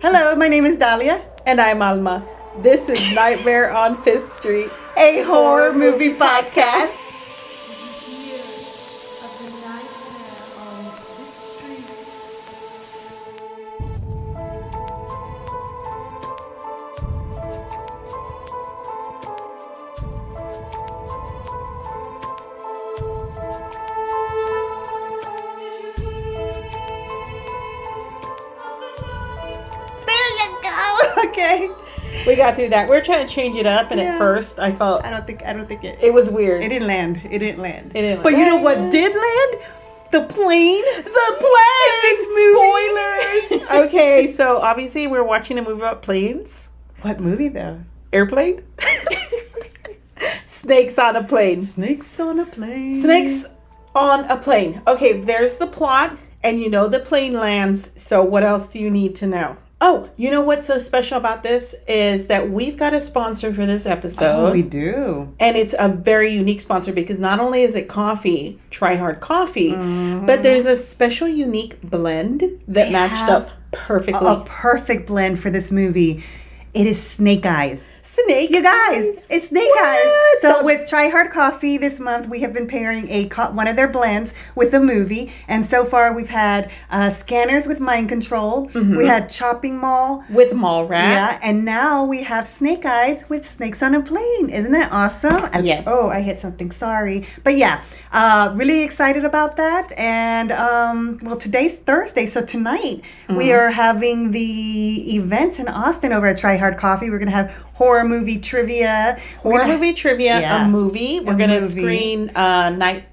Hello, my name is Dahlia, And I'm Alma. This is Nightmare on Fifth Street, a horror movie podcast. Got through that. We are trying to change it up, and Yeah. at first I felt I don't think I don't think it. it was weird. It didn't land. It didn't land. It didn't But you know what did land? The plane. the plane spoilers. okay, so obviously we're watching a movie about planes, What movie though? airplane, snakes on a plane, Snakes on a plane. snakes on a plane. Okay, there's the plot, and you know the plane lands. So what else do you need to know? Oh, you know what's so special about this is that we've got a sponsor for this episode. Oh, we do. And it's a very unique sponsor because not only is it coffee, Try Hard Coffee, Mm-hmm. but there's a special unique blend that They matched up perfectly. A perfect blend for this movie. It is Snake Eyes. Snake. You guys, it's Snake? Eyes. So with Try Hard Coffee this month, we have been pairing a co- one of their blends with a movie, and so far we've had uh, Scanners with Mind Control. Mm-hmm. We had Chopping Mall. with Mall Rat. Yeah, and now we have Snake Eyes with Snakes on a Plane. Isn't that awesome? I- Yes. Oh, I hit something. Sorry, but yeah, uh, really excited about that. And um, well, today's Thursday, so tonight Mm-hmm. we are having the event in Austin over at Try Hard Coffee. We're gonna have horror movie trivia, Horror gonna- movie trivia, Yeah. a movie. We're gonna movie. screen uh, Night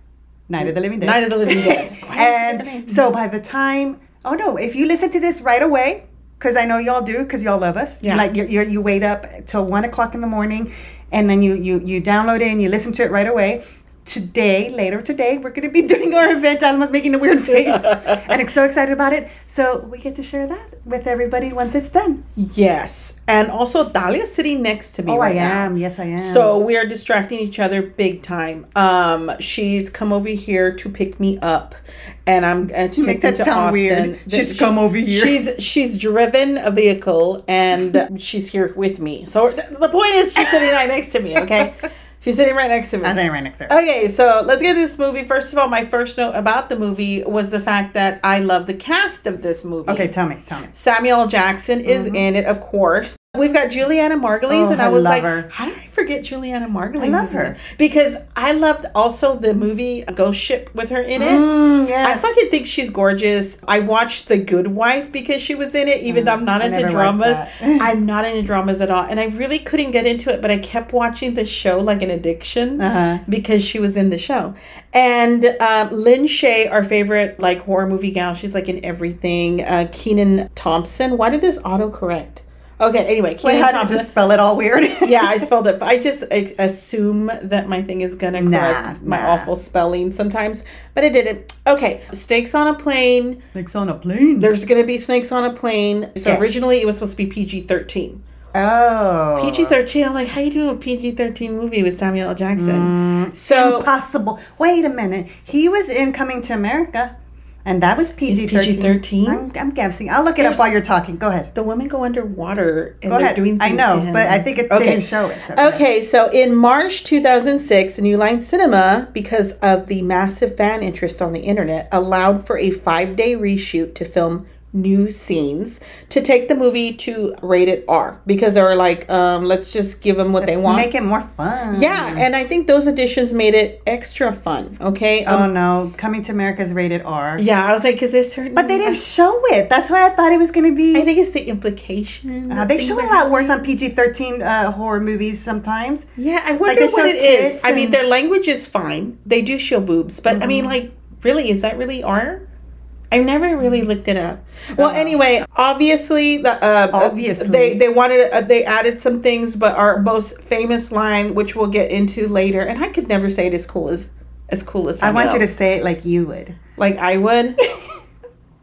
Night of the Living Dead. Night of the Living Dead. Why did I forget the name? and so by the time, oh no, if you listen to this right away, because I know y'all do, because y'all love us. Yeah. Like you you you wait up till one o'clock in the morning, and then you you you download it and you listen to it right away. Today, later today, we're gonna be doing our event. Alma's making a weird face, and I'm so excited about it. So we get to share that with everybody once it's done. yes, and also Dahlia's sitting next to me Oh, right I now. am. Yes, I am. So we are distracting each other big time. Um, she's come over here to pick me up, and I'm going to make take that to sound Austin. weird. She's come over here. She's she's driven a vehicle, and she's here with me. So th- the point is, she's sitting right next to me. Okay, she's sitting right next to me. I'm sitting right next to her. Okay, so let's get this movie. First of all, my first note about the movie was the fact that I love the cast of this movie. Okay, tell me, tell me. Samuel Jackson is mm-hmm. in it, of course. We've got Julianna Margulies, Oh, and I I was like, her. how did I forget Julianna Margulies? I love her. because I loved also the movie Ghost Ship with her in it. Mm, I fucking think she's gorgeous. I watched The Good Wife because she was in it, even though I'm not I into dramas. I'm not into dramas at all. And I really couldn't get into it, but I kept watching the show like an addiction Uh-huh. because she was in the show. And um, Lin Shaye, our favorite like horror movie gal, she's like in everything. Uh, Kenan Thompson. Why did this autocorrect? Okay, anyway, Wait, Kenan how did you spell it all weird? yeah, I spelled it. I just I assume that my thing is gonna correct Nah, my nah. awful spelling sometimes, but it didn't. Okay, snakes on a plane. Snakes on a plane. There's gonna be snakes on a plane. So Okay. originally it was supposed to be PG thirteen. Oh. PG thirteen. I'm like, how you doing a PG thirteen movie with Samuel L. Jackson? Mm, so Impossible. Wait a minute. He was in Coming to America, and that was PG PG-13? I'm, I'm guessing. I'll look it up while you're talking. Go ahead. the women go underwater and Go they're ahead. doing I know, but I think it Okay. didn't show it. so- Okay, so in March 2006, New Line Cinema, because of the massive fan interest on the internet, allowed for a five day reshoot to film new scenes to take the movie to rated R because they were like, um, let's just give them what they want. Make it more fun. yeah, and I think those additions made it extra fun. Okay. Oh Um, no, Coming to America is rated R. yeah, I was like, because there's certain. But they didn't show it. That's why I thought it was going to be. I think it's the implication. Uh, they show a lot worse on PG 13 uh, horror movies sometimes. Yeah, I wonder they what it is. tits I mean, their language is fine. They do show boobs, but I mean, like, really, is that really R? I never really looked it up. Well, anyway, obviously, the uh, Obviously. they they wanted uh, they added some things, but our most famous line, which we'll get into later, and I could never say it as cool as as cool as I want you to say it like you would. like I would.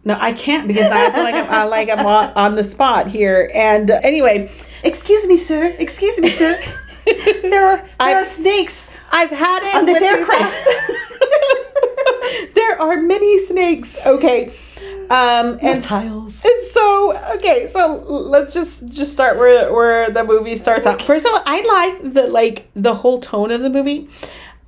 No, I can't because I feel like I'm I, like I'm on, on the spot here. And uh, anyway, Excuse me, sir. Excuse me, sir. there are there I- are snakes I've had it on this aircraft. there are many snakes. Okay. Um, and Reptiles. and so okay, so let's just just start where where the movie starts out. First of all, I like the like the whole tone of the movie.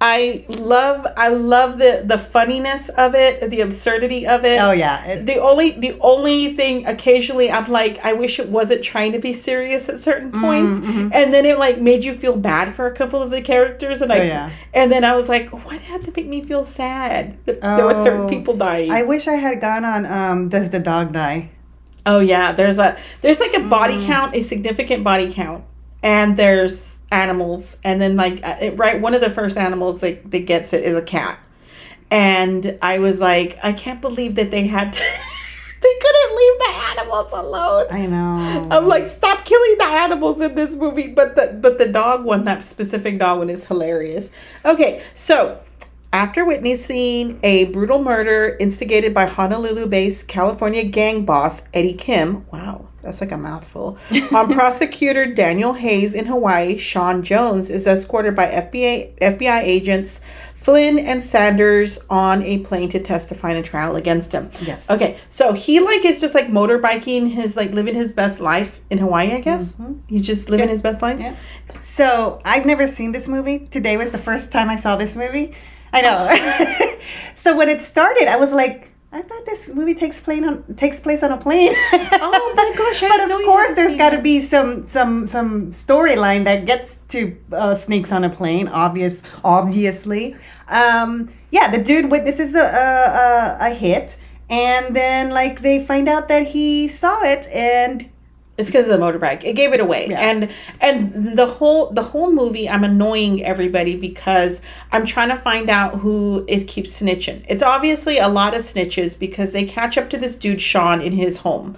I love I love the the funniness of it, the absurdity of it. Oh yeah. It- The only the only thing occasionally I'm like I wish it wasn't trying to be serious at certain points, and then it like made you feel bad for a couple of the characters, and I Oh, yeah. and then I was like, what had to make me feel sad? that There were certain Oh, people dying. I wish I had gone on. Um, does the dog die? Oh yeah, there's a there's like a body Mm. count, a significant body count, and there's animals, and then like uh, it, right one of the first animals that that gets it is a cat, and I was like, I can't believe that they had to, they couldn't leave the animals alone. I know. I'm like, stop killing the animals in this movie. But the but the dog one, that specific dog one, is hilarious. Okay, so after witnessing a brutal murder instigated by Honolulu-based California gang boss Eddie Kim, wow, that's like a mouthful. On um, prosecutor Daniel Hayes in Hawaii, Sean Jones is escorted by FBI FBI agents. Flynn and Sanders on a plane to testify in a trial against him. Yes. Okay, so he like is just like motorbiking his like living his best life in Hawaii, I guess. Mm-hmm. He's just living his best life. Yeah. So I've never seen this movie. Today was the first time I saw this movie. I know. so when it started, I was like, I thought this movie takes plane on takes place on a plane. Oh my gosh, but of course, there's got to be some some some storyline that gets to uh, sneaks on a plane. Obvious, obviously. Um, yeah, the dude witnesses a, a, a, a hit, and then like they find out that he saw it, and It's because of the motorbike. It gave it away. Yeah. And and the whole the whole movie I'm annoying everybody because I'm trying to find out who is keeps snitching. It's obviously a lot of snitches because they catch up to this dude Sean in his home.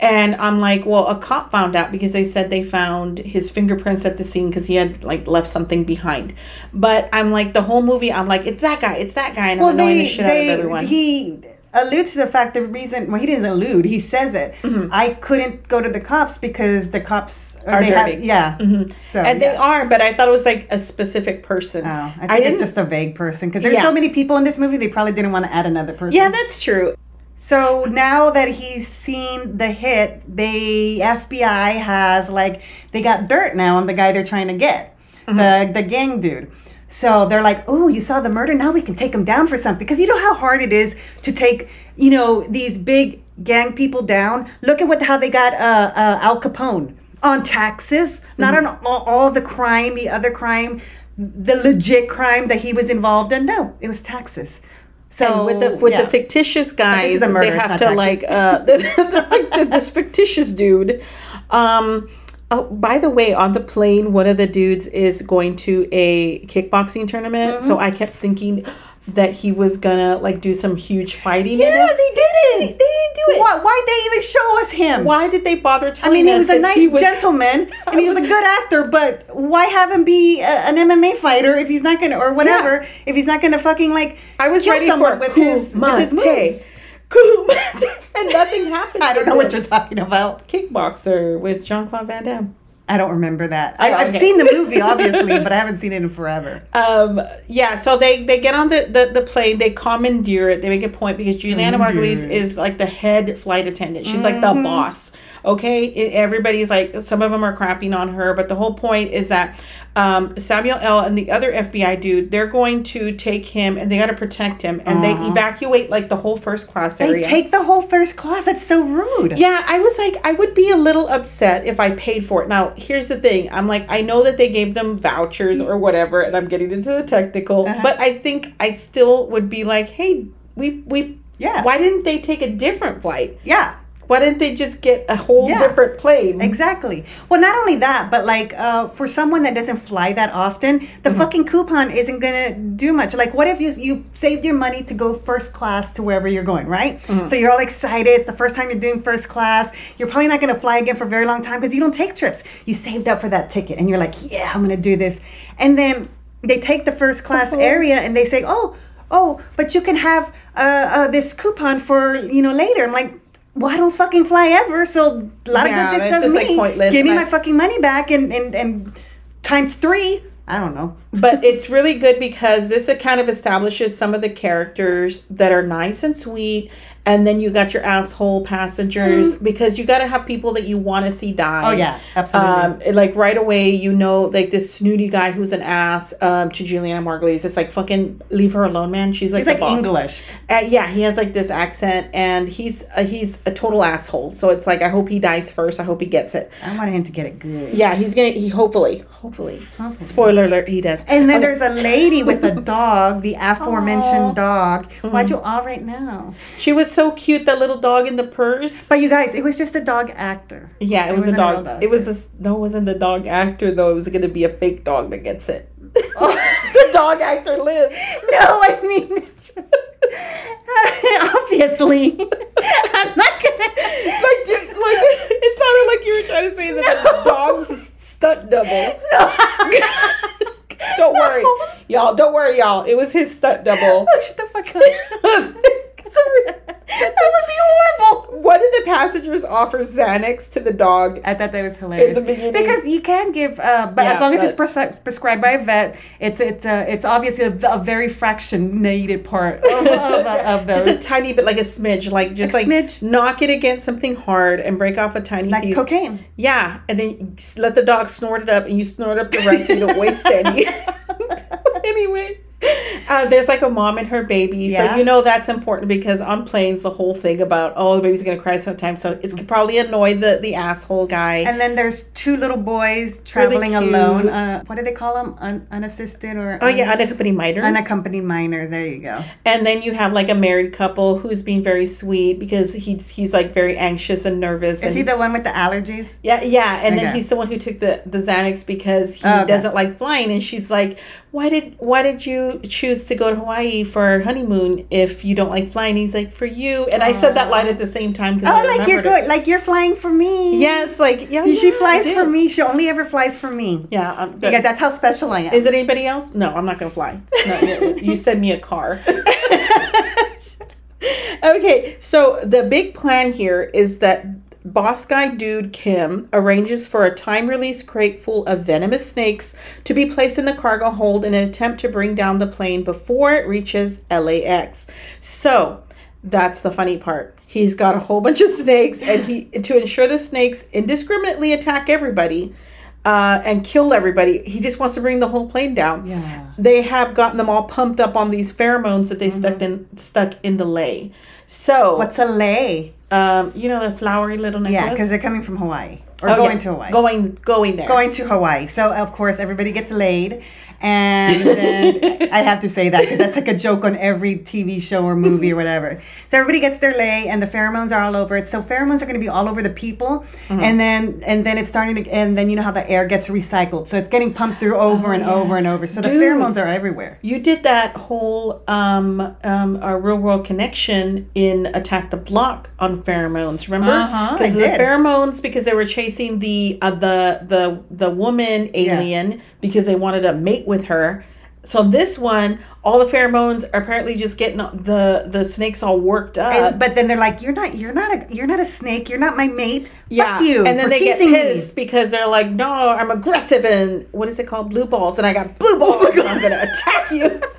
And I'm like, well, a cop found out because they said they found his fingerprints at the scene because he had like left something behind. But I'm like, the whole movie, I'm like, it's that guy, it's that guy, and I'm annoying the shit out of everyone. He alludes to the fact the reason well he doesn't allude he says it I couldn't go to the cops because the cops Mm-hmm. Are they have- dirty. yeah Mhm. so and they are, but I thought it was like a specific person. Oh, I think I it's didn't- just a vague person because there's Yeah. so many people in this movie. They probably didn't want to add another person. Yeah, that's true. So now that he's seen the hit, the FBI has like they got dirt now on the guy they're trying to get, the the gang dude. So they're like, "Oh, you saw the murder? Now we can take him down for something." Because you know how hard it is to take, you know, these big gang people down. Look at what how they got uh, uh, Al Capone on taxes, not on all, all the crime, the other crime, the legit crime that he was involved in. No, it was taxes. So and with the with yeah. the fictitious guys, murder, they have to taxes. like uh, the, the, the, this fictitious dude. Um, oh, by the way, on the plane, one of the dudes is going to a kickboxing tournament. Mm-hmm. So I kept thinking that he was gonna like do some huge fighting. Yeah, in it. they didn't. They didn't do it. Why? Why'd they even show us him? Why did they bother I telling mean, he was a nice was- gentleman and he was a good actor, but why have him be a, an MMA fighter if he's not gonna, or whatever, if he's not gonna fucking like? I was ready for with his, with his moves. Kumite. and nothing happened. I don't know what you're talking about. Kickboxer with Jean Claude Van Damme. I don't remember that. I, Oh, I've okay. seen the movie, obviously, but I haven't seen it in forever. Um, yeah, so they they get on the, the, the plane, they commandeer it, they make a point because Julianna Margulies is like the head flight attendant. She's like the boss. Okay, it, everybody's like some of them are crapping on her, but the whole point is that um, Samuel L. and the other FBI dude, they're going to take him and they got to protect him, and they evacuate like the whole first class area. They take the whole first class. That's so rude. Yeah, I was like, I would be a little upset if I paid for it. Now, here's the thing. I'm like, I know that they gave them vouchers or whatever, and I'm getting into the technical, Uh-huh. but I think I still would be like, hey, we we Yeah. Why didn't they take a different flight? Yeah. Why didn't they just get a whole Yeah. different plane? Exactly. Well, not only that, but like uh, for someone that doesn't fly that often, the fucking coupon isn't gonna do much. Like, what if you you saved your money to go first class to wherever you're going, right? So you're all excited. It's the first time you're doing first class. You're probably not gonna fly again for a very long time because you don't take trips. You saved up for that ticket, and you're like, yeah, I'm gonna do this. And then they take the first class area, and they say, oh, oh, but you can have uh, uh, this coupon for you know later. I'm like. Well, I don't fucking fly ever, so a lot Yeah, of good this does just, like, pointless, Give me my fucking money back and, and, and times three. I don't know. but it's really good because this uh, kind of establishes some of the characters that are nice and sweet and then you got your asshole passengers because you got to have people that you want to see die. Mm-hmm. Oh yeah, absolutely. Um, like right away, you know, like this snooty guy who's an ass um, to Julianna Margulies. It's like fucking leave her alone, man. She's like He's like boss. English. Uh, yeah, he has like this accent, and he's uh, he's a total asshole. So it's like I hope he dies first. I hope he gets it. I want him to get it good. Yeah, he's gonna. He hopefully, hopefully. Hopefully. Spoiler alert, he does. And then Okay. there's a lady with a dog, the aforementioned Aw. dog. Mm-hmm. Why'd you all right now? She was so cute, that little dog in the purse. But you guys, it was just a dog actor. Yeah, it, It was a a dog. dog. It was this. No, it wasn't the dog actor though. It was gonna be a fake dog that gets it. Oh. the dog actor lives. No, I mean, obviously, I'm not gonna. Like, you- like it sounded like you were trying to say that the dog's stunt double. Don't worry, y'all. Don't worry, y'all. It was his stunt double. Shut the fuck up. That would be horrible. What did the passengers offer Xanax to the dog? I thought that was hilarious. In the beginning. because you can give, uh, but Yeah, as long as it's prescri- prescribed by a vet, it's it's uh, it's obviously a, a very fractionated part of, of, of those. Just a tiny bit, like a smidge, like just A like smidge. knock it against something hard and break off a tiny like piece. cocaine. Yeah, and then let the dog snort it up, and you snort up the rest, so you don't waste any. anyway, uh, there's like a mom and her baby, Yeah. so you know that's important because on planes the whole thing about oh the baby's gonna cry sometime, so it's probably annoyed the the asshole guy. And then there's two little boys traveling cute. alone. Uh, what do they call them? Un- unassisted or oh yeah, unaccompanied minors. unaccompanied minors. There you go. and then you have like a married couple who's being very sweet because he's he's like very anxious and nervous. Is and he the one with the allergies? Yeah, yeah, and then he's the one who took the the Xanax because he Oh, okay. doesn't like flying, and she's like, "Why did why did you choose to go to Hawaii for our honeymoon if you don't like flying?" He's like, "For you," and I said that line at the same time Oh, like you're good. Like you're flying for me. Yes, like yeah, She yeah, flies for me. She only ever flies for me. Yeah, um, I'm Yeah, that's how special I am. Is it anybody else? No, I'm not gonna fly. No, you, you send me a car. okay, so the big plan here is that boss guy dude Kim arranges for a time release crate full of venomous snakes to be placed in the cargo hold in an attempt to bring down the plane before it reaches LAX. So that's the funny part. He's got a whole bunch of snakes, and he to ensure the snakes indiscriminately attack everybody uh, and kill everybody. He just wants to bring the whole plane down Yeah. they have gotten them all pumped up on these pheromones that they stuck in stuck in the lei. So What's a lei? Um, you know the flowery little necklace. Yeah, because they're coming from Hawaii or Oh, going yeah. to Hawaii. Going going there. going to Hawaii. So of course everybody gets laid, and I have to say that because that's like a joke on every TV show or movie or whatever. So everybody gets their lei, and the pheromones are all over it. So pheromones are going to be all over the people, Mm-hmm. and then and then it's starting to, and then you know how the air gets recycled, so it's getting pumped through over and over and over. So the Oh, pheromones are everywhere. You did that whole um, um, our real world connection in Attack the Block on pheromones. Remember? Uh-huh, I the pheromones because they were chasing the uh, the the the woman alien because they wanted to mate with her. So this one, all the pheromones are apparently just getting the the snakes all worked up. And, but then they're like, "You're not, you're not a, you're not a snake. You're not my mate. yeah, Fuck you." and then they get teasing me." pissed because they're like, "No, I'm aggressive and what is it called, blue balls, and I got blue balls, and I'm gonna attack you."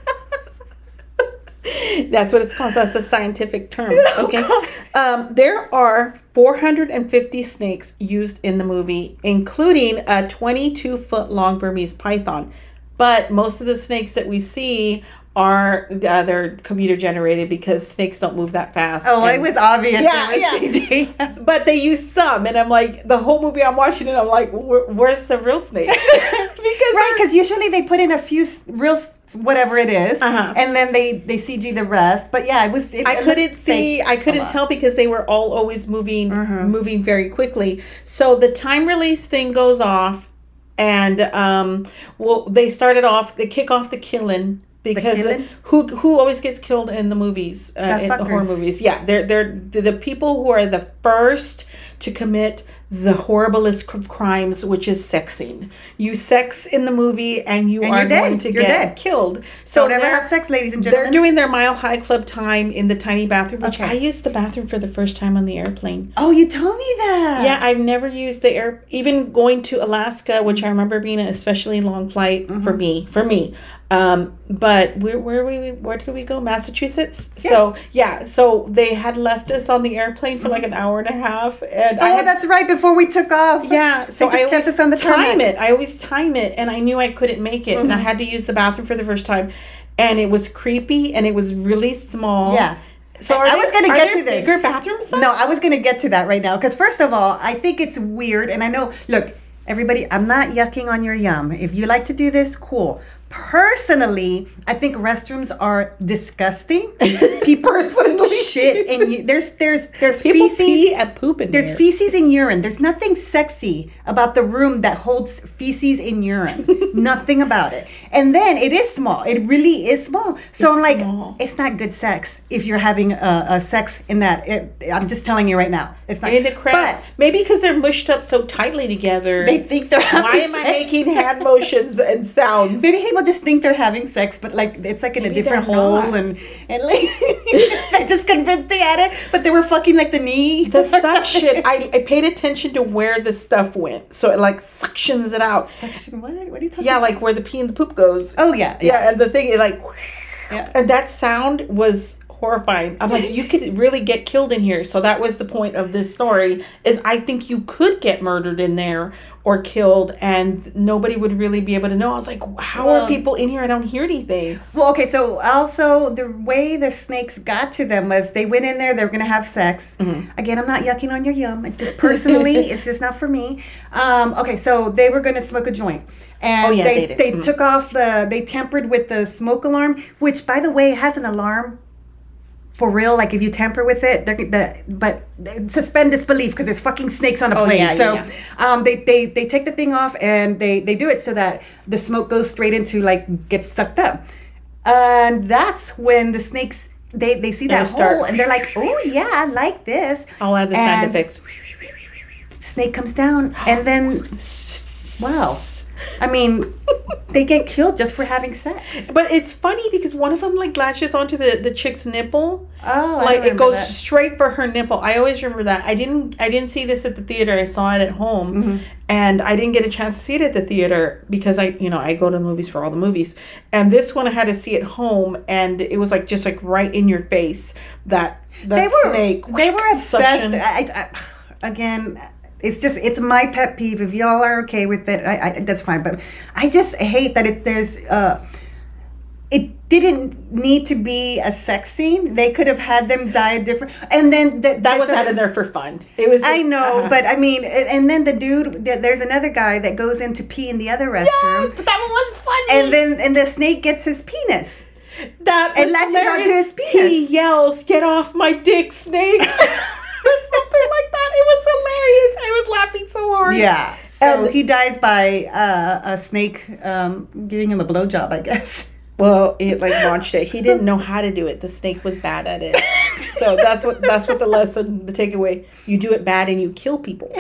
That's what it's called. That's the scientific term. Okay. Um, there are 450 snakes used in the movie, including a 22 foot long Burmese python. But most of the snakes that we see are uh, they're computer generated because snakes don't move that fast. Oh, it was obvious. Yeah, was CG. but they use some, and I'm like, the whole movie I'm watching and I'm like, where's the real snake? because right because usually they put in a few real whatever it is, Uh-huh. and then they they cg the rest but yeah it was it, I couldn't see. I couldn't tell because they were all always moving, Mhm. moving very quickly. So the time release thing goes off, and um, well, they started off. They kick off the killing because killing? who who always gets killed in the movies, uh, The in the horror movies. Yeah, they're they're the the people who are the first to commit the horriblest of crimes, which is sexing. You sex in the movie, and you And are dead. going to You're get dead. killed. So Don't ever have sex, ladies and gentlemen. They're doing their Mile High Club time in the tiny bathroom, which Okay. I used the bathroom for the first time on the airplane. oh, you told me that. Yeah, I've never used the air. Even going to Alaska, which I remember being an especially long flight for Mm-hmm. me. For me, um, but where where we where did we go? Massachusetts. So yeah, so they had left us on the airplane for like an hour and a half, and I Oh, had, that's right. Before we took off. yeah. So I always us on the time tarmac. it. I always time it, and I knew I couldn't make it, and I had to use the bathroom for the first time, and it was creepy, and it was really small. Yeah. So are I they- was gonna are get to this. bigger bathrooms. Though? No, I was gonna get to that right now because first of all, I think it's weird, and I know. Look, everybody, I'm not yucking on your yum. If you like to do this, cool. Personally, I think restrooms are disgusting. People Personally. shit, and you, there's there's there's People feces. pee and poop in There's there. feces and urine. There's nothing sexy about the room that holds feces and urine. nothing about it. And then it is small. It really is small. So I'm like, small. it's not good sex if you're having a, a sex in that. It, I'm just telling you right now. It's not. the crowd. Maybe because they're mushed up so tightly together. They think they're Why am I making hand motions and sounds? Maybe people just think they're having sex, but like it's like in Maybe a different hole, not. and and like they're just convinced they had it, but they were fucking like the knee. The suction. I, I paid attention to where the stuff went, so it like suctions it out. Suction. What? What are you talking? Yeah, like where the pee and the poop goes. Oh yeah, yeah, and the thing it like, Yeah. and that sound was horrifying. I'm like, you could really get killed in here. So that was the point of this story. Is I think you could get murdered in there or killed, and nobody would really be able to know. I was like, how Well- are people in here? I don't hear anything. Well, okay, so also the way the snakes got to them was they went in there, they were gonna have sex. Mm-hmm. Again, I'm not yucking on your yum. It's just personally, it's just not for me. Um, okay, so they were gonna smoke a joint. And Oh, yeah, they, they they Mhm. took off the they tampered with the smoke alarm, which by the way has an alarm for real. Like if you tamper with it, they're the but suspend disbelief because there's fucking snakes on a Oh, plane. yeah, yeah, so yeah. um, they, they they take the thing off and they they do it so that the smoke goes straight into like gets sucked up, and that's when the snakes they they see that start- hole and they're like, oh yeah, I like this. I'll add the sound effects. Snake comes down and then wow, I mean, they get killed just for having sex. But it's funny because one of them like latches onto the the chick's nipple. Oh, I like it goes that. straight for her nipple. I always remember that. I didn't I didn't see this at the theater. I saw it at home, Mm-hmm. and I didn't get a chance to see it at the theater because I you know I go to the movies for all the movies. And this one I had to see at home, and it was like just like right in your face that that they were snake. they were obsessed. I, I, again, it's just it's my pet peeve. If y'all are okay with it, I, I that's fine. But I just hate that it there's uh, it didn't need to be a sex scene. They could have had them die a different, and then the, that was added there for fun. It was. I know, uh-huh. but I mean, and and then the dude, there's another guy that goes in to pee in the other restroom. Yeah, but that one was funny. and then and the snake gets his penis. that was latches onto his penis. He yells, "Get off my dick, snake!" Something like that. It was hilarious. I was laughing so hard. Yeah. So And- he dies by uh, a snake um, giving him a blowjob, I guess. Well, it like launched it. He didn't know how to do it. The snake was bad at it. So that's what that's what the lesson, the takeaway. You do it bad and you kill people.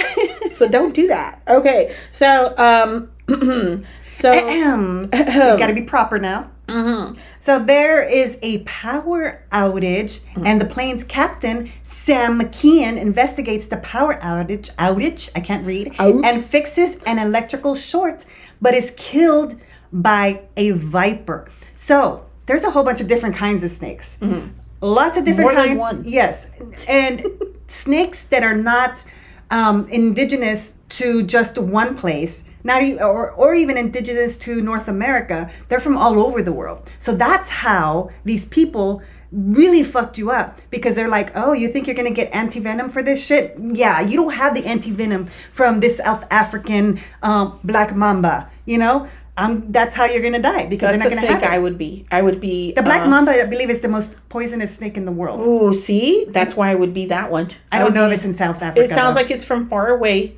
So don't do that. Okay. So um so Ahem. we got to be proper now. Mhm. So there is a power outage, and the plane's captain, Sam McKeon, investigates the power outage. Outage, I can't read, Out. and fixes an electrical short, but is killed by a viper. So there's a whole bunch of different kinds of snakes. Lots of different More than kinds. one. Yes, and snakes that are not um, indigenous to just one place, not e- or or even indigenous to North America. They're from all over the world. So that's how these people really fucked you up because they're like, oh, you think you're gonna get anti venom for this shit? Yeah, you don't have the anti venom from this South African um, black mamba. You know, um, that's how you're gonna die because that's they're the gonna snake have it. I would be. I would be The black uh, mamba, I believe, is the most poisonous snake in the world. Ooh, see? That's why I would be that one. I don't know be- if it's in South Africa. It sounds though. like it's from far away.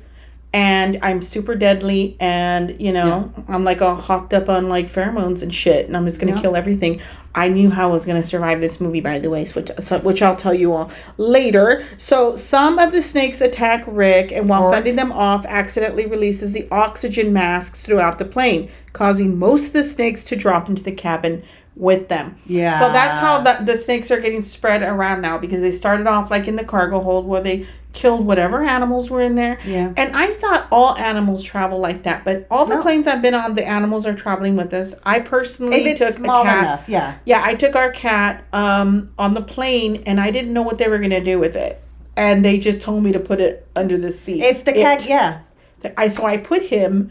And I'm super deadly and you know I'm like all hawked up on like pheromones and shit and I'm just gonna Yeah. kill everything. I knew how I was gonna survive this movie by the way, which, so, which I'll tell you all later. So some of the snakes attack Rick and while Or- fending them off accidentally releases the oxygen masks throughout the plane, causing most of the snakes to drop into the cabin with them. Yeah. So that's how the, the snakes are getting spread around now because they started off like in the cargo hold where they killed whatever animals were in there. Yeah. And I thought all animals travel like that, but all the No. planes I've been on, the animals are traveling with us. I personally If took a cat. enough, yeah. Yeah, I took our cat um, on the plane, and I didn't know what they were gonna do with it, and they just told me to put it under the seat. If the cat, It. yeah. I so I put him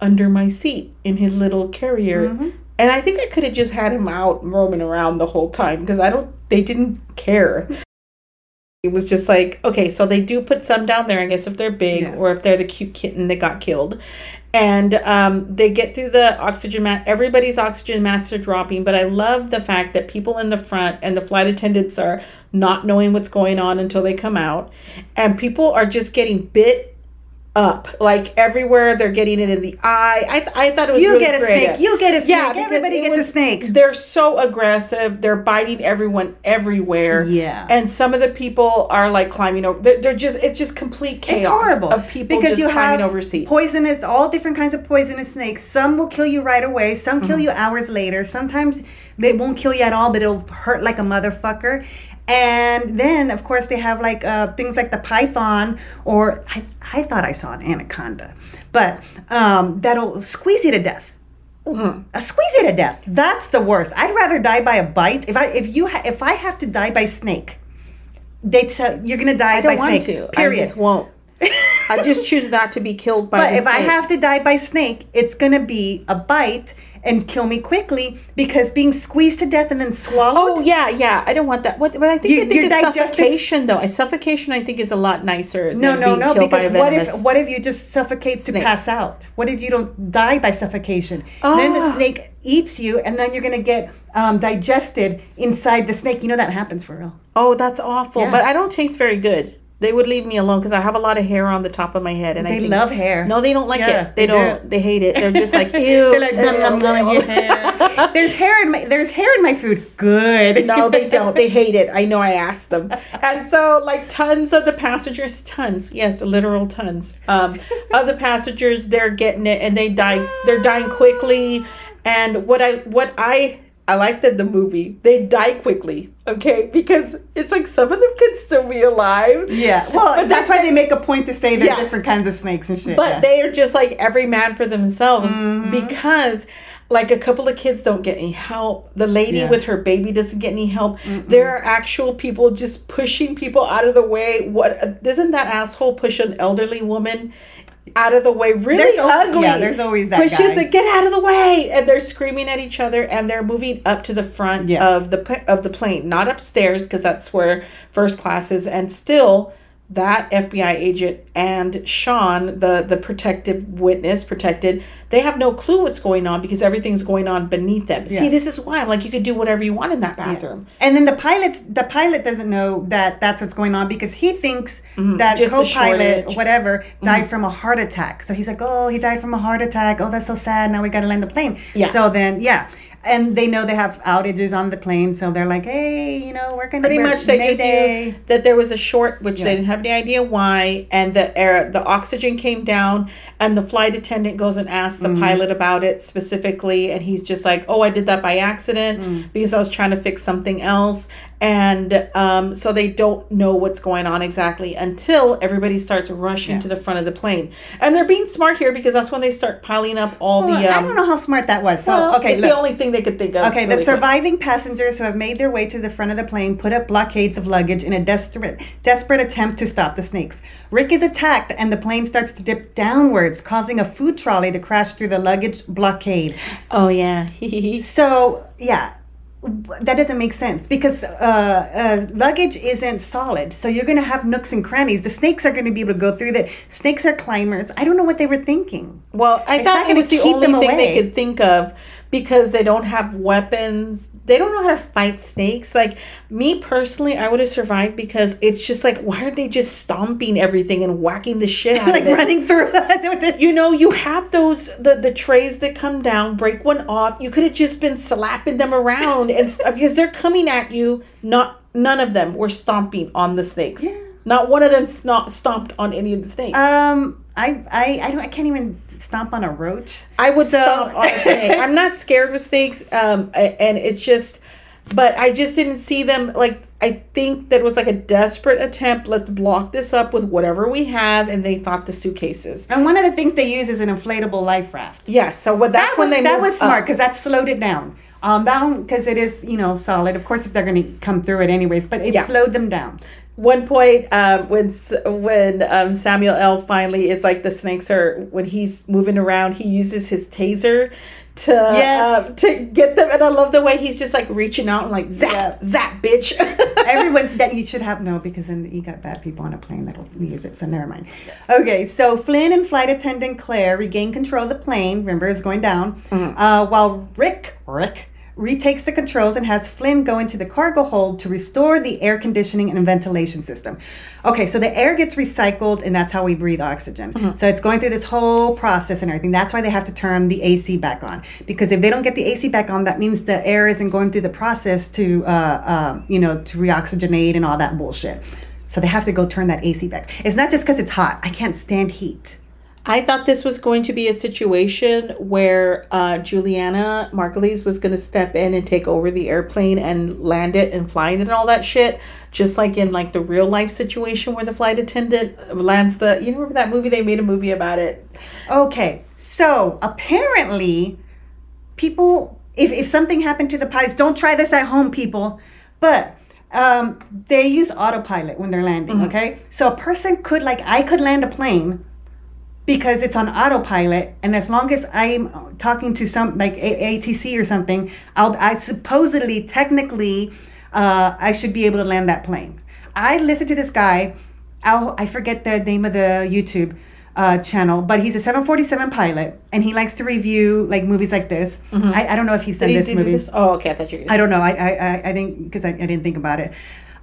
under my seat in his little carrier, Mm-hmm. and I think I could have just had him out roaming around the whole time because I don't. They didn't care. It was just like okay, so they do put some down there. I guess if they're big Yeah. or if they're the cute kitten that got killed, and um, they get through the oxygen mask. Everybody's oxygen masks are dropping, but I love the fact that people in the front and the flight attendants are not knowing what's going on until they come out, and people are just getting bit up like everywhere. They're getting it in the eye. I th- I thought it was You really get a creative. snake. You get a snake. Yeah, because Everybody gets was- a snake. They're so aggressive. They're biting everyone everywhere. Yeah. And some of the people are like climbing over. They're, they're just, it's just complete chaos It's horrible of people because just you climbing have over seats. Poisonous, all different kinds of poisonous snakes. Some will kill you right away. Some Mm-hmm. kill you hours later. Sometimes they won't kill you at all, but it'll hurt like a motherfucker. And then, of course, they have like uh, things like the python, or I, I thought I saw an anaconda, but um, that'll squeeze you to death. Mm-hmm. Uh, squeeze you to death. That's the worst. I'd rather die by a bite. If I if you ha- if I have to die by snake, they tell you're gonna die I don't by want snake. to. Period. I just won't. I just choose not to be killed by But if I have to die by snake, it's gonna be a bite and kill me quickly because being squeezed to death and then swallowed. Oh yeah, yeah. I don't want that. What? But I think You- I think it's digestive- suffocation though. A suffocation I think is a lot nicer no, than no, being no! killed by a Because what if what if you just suffocate snake. to pass out? What if you don't die by suffocation? Then the Ah. snake eats you, and then you're gonna get um, digested inside the snake. You know that happens for real. oh, that's awful. Yeah. But I don't taste very good. They would leave me alone because I have a lot of hair on the top of my head, and I They think, love hair. No, they don't like Yeah, it. They, they don't. do. They hate it. They're just like ew. They're like, nom, nom, nom, hair. There's hair in my there's hair in my food. Good. no, they don't. They hate it. I know. I asked them, and so like tons of the passengers, tons, yes, literal tons um, of the passengers, they're getting it, and they die. They're dying quickly. And what I what I I liked in the movie, they die quickly. Okay, because it's like some of them could still be alive. Yeah. Well, But that's why they make a point to say there's Yeah. different kinds of snakes and shit. But yeah. they are just like every man for themselves Mm-hmm. because like a couple of kids don't get any help. The lady Yeah. with her baby doesn't get any help. There are actual people just pushing people out of the way. What doesn't that asshole push an elderly woman out of the way? Really There's ugly. yeah, there's always that Pushes guy. like get out of the way, and they're screaming at each other, and they're moving up to the front Yeah. of the of the plane, not upstairs because that's where first class is, and still that FBI agent and Sean, the the protective witness, protected, they have no clue what's going on because everything's going on beneath them. See, this is why I'm like, you could do whatever you want in that bathroom. And then the pilot's the pilot doesn't know that that's what's going on because he thinks that Mm-hmm. Just the co-pilot shortage. Mm-hmm. whatever died from a heart attack. So he's like, "Oh, he died from a heart attack. Oh, that's so sad. Now we got to land the plane." Yeah. So then, yeah. And they know they have outages on the plane, so they're like, "Hey, you know, we're gonna Pretty much, they just Mayday." knew that there was a short, which Yeah. they didn't have any idea why, and the air, the oxygen came down, and the flight attendant goes and asks the pilot about it specifically, and he's just like, "Oh, I did that by accident Mm. because I was trying to fix something else," and um, so they don't know what's going on exactly until everybody starts rushing Yeah. to the front of the plane, and they're being smart here because that's when they start piling up all Well, the. Um, I don't know how smart that was. So well, okay, it's look. the only thing they could think of. Okay, the really quick. surviving passengers who have made their way to the front of the plane put up blockades of luggage in a desperate desperate attempt to stop the snakes. Rick is attacked and the plane starts to dip downwards, causing a food trolley to crash through the luggage blockade. Oh yeah. So, yeah, that doesn't make sense because uh, uh, luggage isn't solid. So you're going to have nooks and crannies. The snakes are going to be able to go through that. Snakes are climbers. I don't know what they were thinking. Well, I It's thought it was the only thing they could think of because they don't have weapons. They don't know how to fight snakes. Like me personally, I would have survived because it's just like why aren't they just stomping everything and whacking the shit out like of it? running through it. You know, you have those the the trays that come down, break one off. You could have just been slapping them around and because they're coming at you. Not none of them were stomping on the snakes. Yeah. Not one of them sno- stomped on any of the snakes. Um, I, I, I don't, I can't even stomp on a roach. I would stomp on a snake. I'm not scared of snakes. Um, and it's just, but I just didn't see them like. I think that was like a desperate attempt. Let's block this up with whatever we have, and they thought the suitcases. And one of the things they use is an inflatable life raft. Yeah. So what? That's that when was, they that was smart because that slowed it down. Um, down because it is you know solid. Of course, if they're going to come through it anyways, but it Yeah. slowed them down. One point um, when when um, Samuel L. finally is like the snakes are when he's moving around, he uses his taser to Yes. uh, to get them, and I love the way he's just like reaching out and like zap Yeah. zap bitch. Everyone that you should have no because then you got bad people on a plane that'll use it. So never mind. Okay, so Flynn and flight attendant Claire regain control of the plane. Remember, it's going down. Uh, while Rick Rick retakes the controls and has Flynn go into the cargo hold to restore the air conditioning and ventilation system. Okay, so the air gets recycled and that's how we breathe oxygen. So it's going through this whole process and everything. That's why they have to turn the AC back on because if they don't get the AC back on, that means the air isn't going through the process to, uh, uh, you know, to reoxygenate and all that bullshit. So they have to go turn that AC back. It's not just because it's hot. I can't stand heat. I thought this was going to be a situation where uh, Julianna Margulies was going to step in and take over the airplane and land it and fly it and all that shit, just like in like the real life situation where the flight attendant lands the. You remember that movie? They made a movie about it. Okay, so apparently, people, if, if something happened to the pilots, don't try this at home, people, but um, they use autopilot when they're landing, okay? So a person could, like, I could land a plane because it's on autopilot, and as long as I'm talking to some, like a- ATC or something, I'll, I supposedly, technically, uh, I should be able to land that plane. I listened to this guy, I'll, I forget the name of the YouTube uh, channel, but he's a 747 pilot, and he likes to review like movies like this. I, I don't know if he's done Did this he movie. this? Oh, okay. I thought you. I don't know. I I, I, I didn't because I, I didn't think about it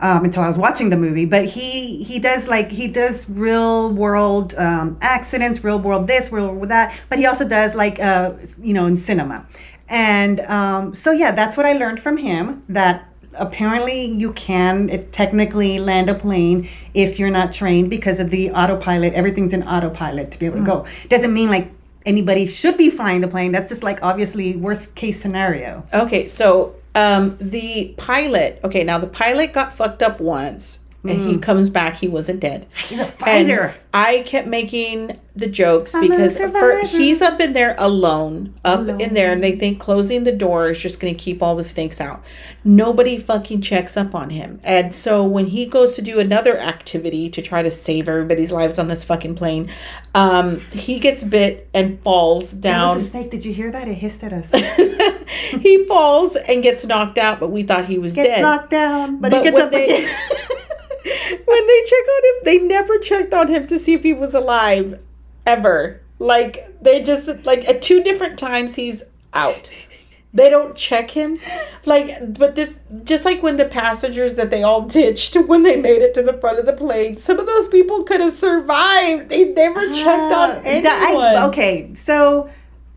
um, until I was watching the movie. But he he does like he does real world um, accidents, real world this, real world that. But he also does like uh, you know in cinema, and um, so yeah, that's what I learned from him that. Apparently, you can it technically land a plane if you're not trained because of the autopilot. Everything's in autopilot to be able to go. Doesn't mean like anybody should be flying the plane. That's just like obviously worst case scenario. Okay, so um, the pilot. Okay, now the pilot got fucked up once, and he comes back. He wasn't dead. He's a And fighter. I kept making the jokes I'm because for, he's up in there alone, up in there, and they think closing the door is just going to keep all the snakes out. Nobody fucking checks up on him. And so when he goes to do another activity to try to save everybody's lives on this fucking plane, um, he gets bit and falls down. snake. Did you hear that? It hissed at us. he falls and gets knocked out, but we thought he was Gets dead. knocked down, but, But he gets up they- again. when they check on him, they never checked on him to see if he was alive, ever. Like they just like at two different times he's out. They don't check him, like. But this just like when the passengers that they all ditched when they made it to the front of the plane. Some of those people could have survived. They never checked on Uh, anyone. I- okay, so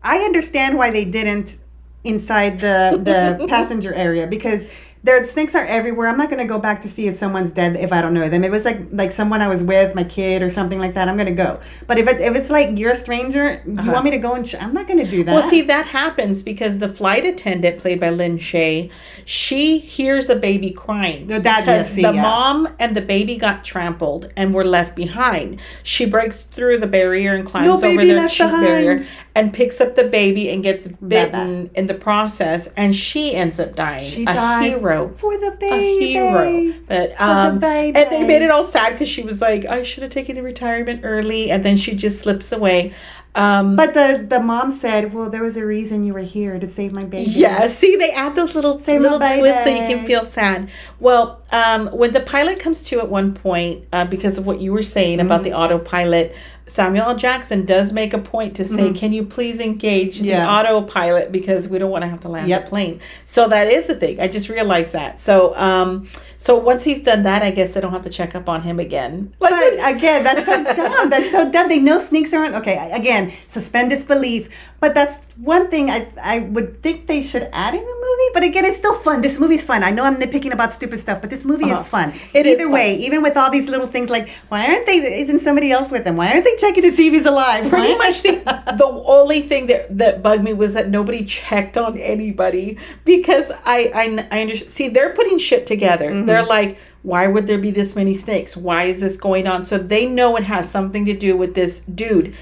I understand why they didn't inside the the passenger area because there snakes are everywhere. I'm not gonna go back to see if someone's dead if I don't know them. If it's like like someone I was with, my kid or something like that, I'm gonna go. But if it, if it's like you're a stranger, you want me to go and I'm not gonna do that. Uh-huh. Well, see, that happens because the flight attendant, played by Lin Shaye, she hears a baby crying. The dad, because yes, the yeah. mom and the baby got trampled and were left behind. She breaks through the barrier and climbs over baby the left cheek behind. barrier and picks up the baby and gets bitten in the process, and she ends up dying. she a hero. for the baby. A hero, but the um, baby. and they made it all sad because she was like, "I should have taken the retirement early," and then she just slips away. Um, But the the mom said, "Well, there was a reason you were here to save my baby." Yeah, see, they add those little Say little twists so you can feel sad. Well, um, when the pilot comes to at one point, uh, because of what you were saying about Mm-hmm. the autopilot, Samuel L. Jackson does make a point to say, "Can you please engage Mm-hmm. Yeah. the autopilot because we don't want to have to land Yep. the plane." So that is a thing. I just realized that. So, um, so once he's done that, I guess they don't have to check up on him again. Like, But again, that's so dumb. That's so dumb. They know snakes aren't okay. Again, suspend disbelief. But that's one thing I I would think they should add in the movie. But again, it's still fun. This movie's fun. I know I'm nitpicking about stupid stuff, but this movie Uh-huh. is fun. It is Either way, even with all these little things like why aren't they? Isn't somebody else with them? Why aren't they checking to see if he's alive? pretty much the the only thing that that bugged me was that nobody checked on anybody because I I I understand. See, they're putting shit together. Mm-hmm. They're mm-hmm. like, why would there be this many snakes? Why is this going on? So they know it has something to do with this dude.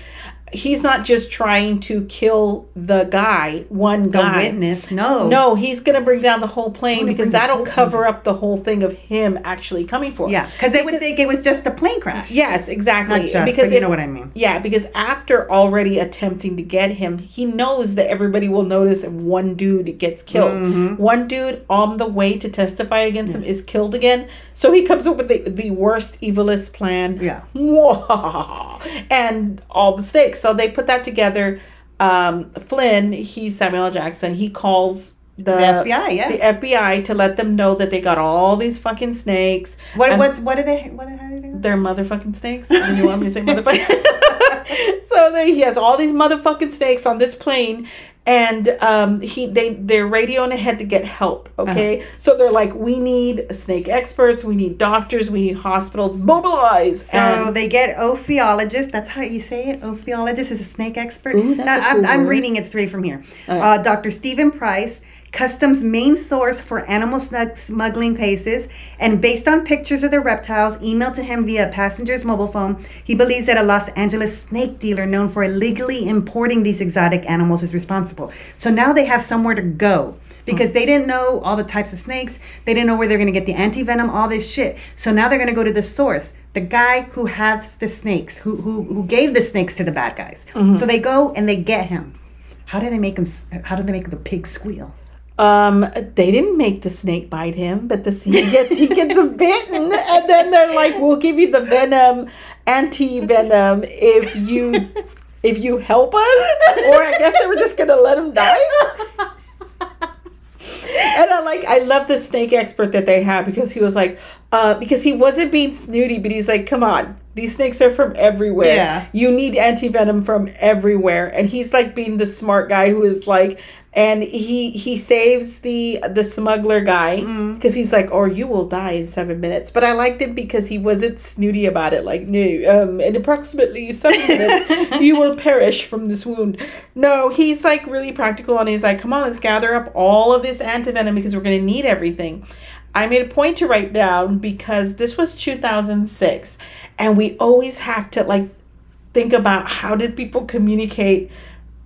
He's not just trying to kill the guy, one the guy. witness. No. No, he's gonna bring down the whole plane because that'll cover up the whole thing of him actually coming for. him. Yeah, because they would think it was just a plane crash. Yes, exactly. Just, because you it- know what I mean. yeah, because after already attempting to get him, he knows that everybody will notice if one dude gets killed. Mm-hmm. One dude on the way to testify against him is killed again. So he comes up with the, the worst, evilest plan. Yeah. and all the stakes. So they put that together. Um, Flynn, he's Samuel L. Jackson, he calls the, The FBI, yeah. the FBI to let them know that they got all these fucking snakes. What what what are they? What how do they do? they're motherfucking snakes. You want me to say motherfucking? so they, he has all these motherfucking snakes on this plane, and um, he they they're radioing ahead to get help. Okay, so they're like, we need snake experts, we need doctors, we need hospitals, mobilize. So and they get ophiologist. That's how you say it. Ophiologist is a snake expert. Ooh, that's Now, a I'm, cool I'm word. reading it straight from here. Alright. Uh, Dr. Stephen Price, Customs' main source for animal snug- smuggling cases, and based on pictures of the reptiles emailed to him via a passenger's mobile phone, he believes that a Los Angeles snake dealer known for illegally importing these exotic animals is responsible. So now they have somewhere to go because they didn't know all the types of snakes. They didn't know where they're going to get the anti venom, all this shit. So now they're going to go to the source, the guy who has the snakes, who who, who gave the snakes to the bad guys. Mm-hmm. So they go and they get him. How do they make him? How do they make the pig squeal? Um, they didn't make the snake bite him, but the he gets he gets a bitten, and then they're like, we'll give you the venom, anti venom if you. If you help us, or I guess they were just gonna let him die. and I like I love the snake expert that they had because he was like, uh, because he wasn't being snooty, but he's like, come on, these snakes are from everywhere. Yeah. You need anti venom from everywhere. And he's like being the smart guy who is like and he he saves the the smuggler guy Mm-hmm. because he's like, or you will die in seven minutes. But I liked him because he wasn't snooty about it. Like, no, um, in approximately seven minutes, you will perish from this wound. No, he's like really practical and he's like, come on, let's gather up all of this antivenom because we're gonna need everything. I made a point to write down because this was 2006, and we always have to like think about how did people communicate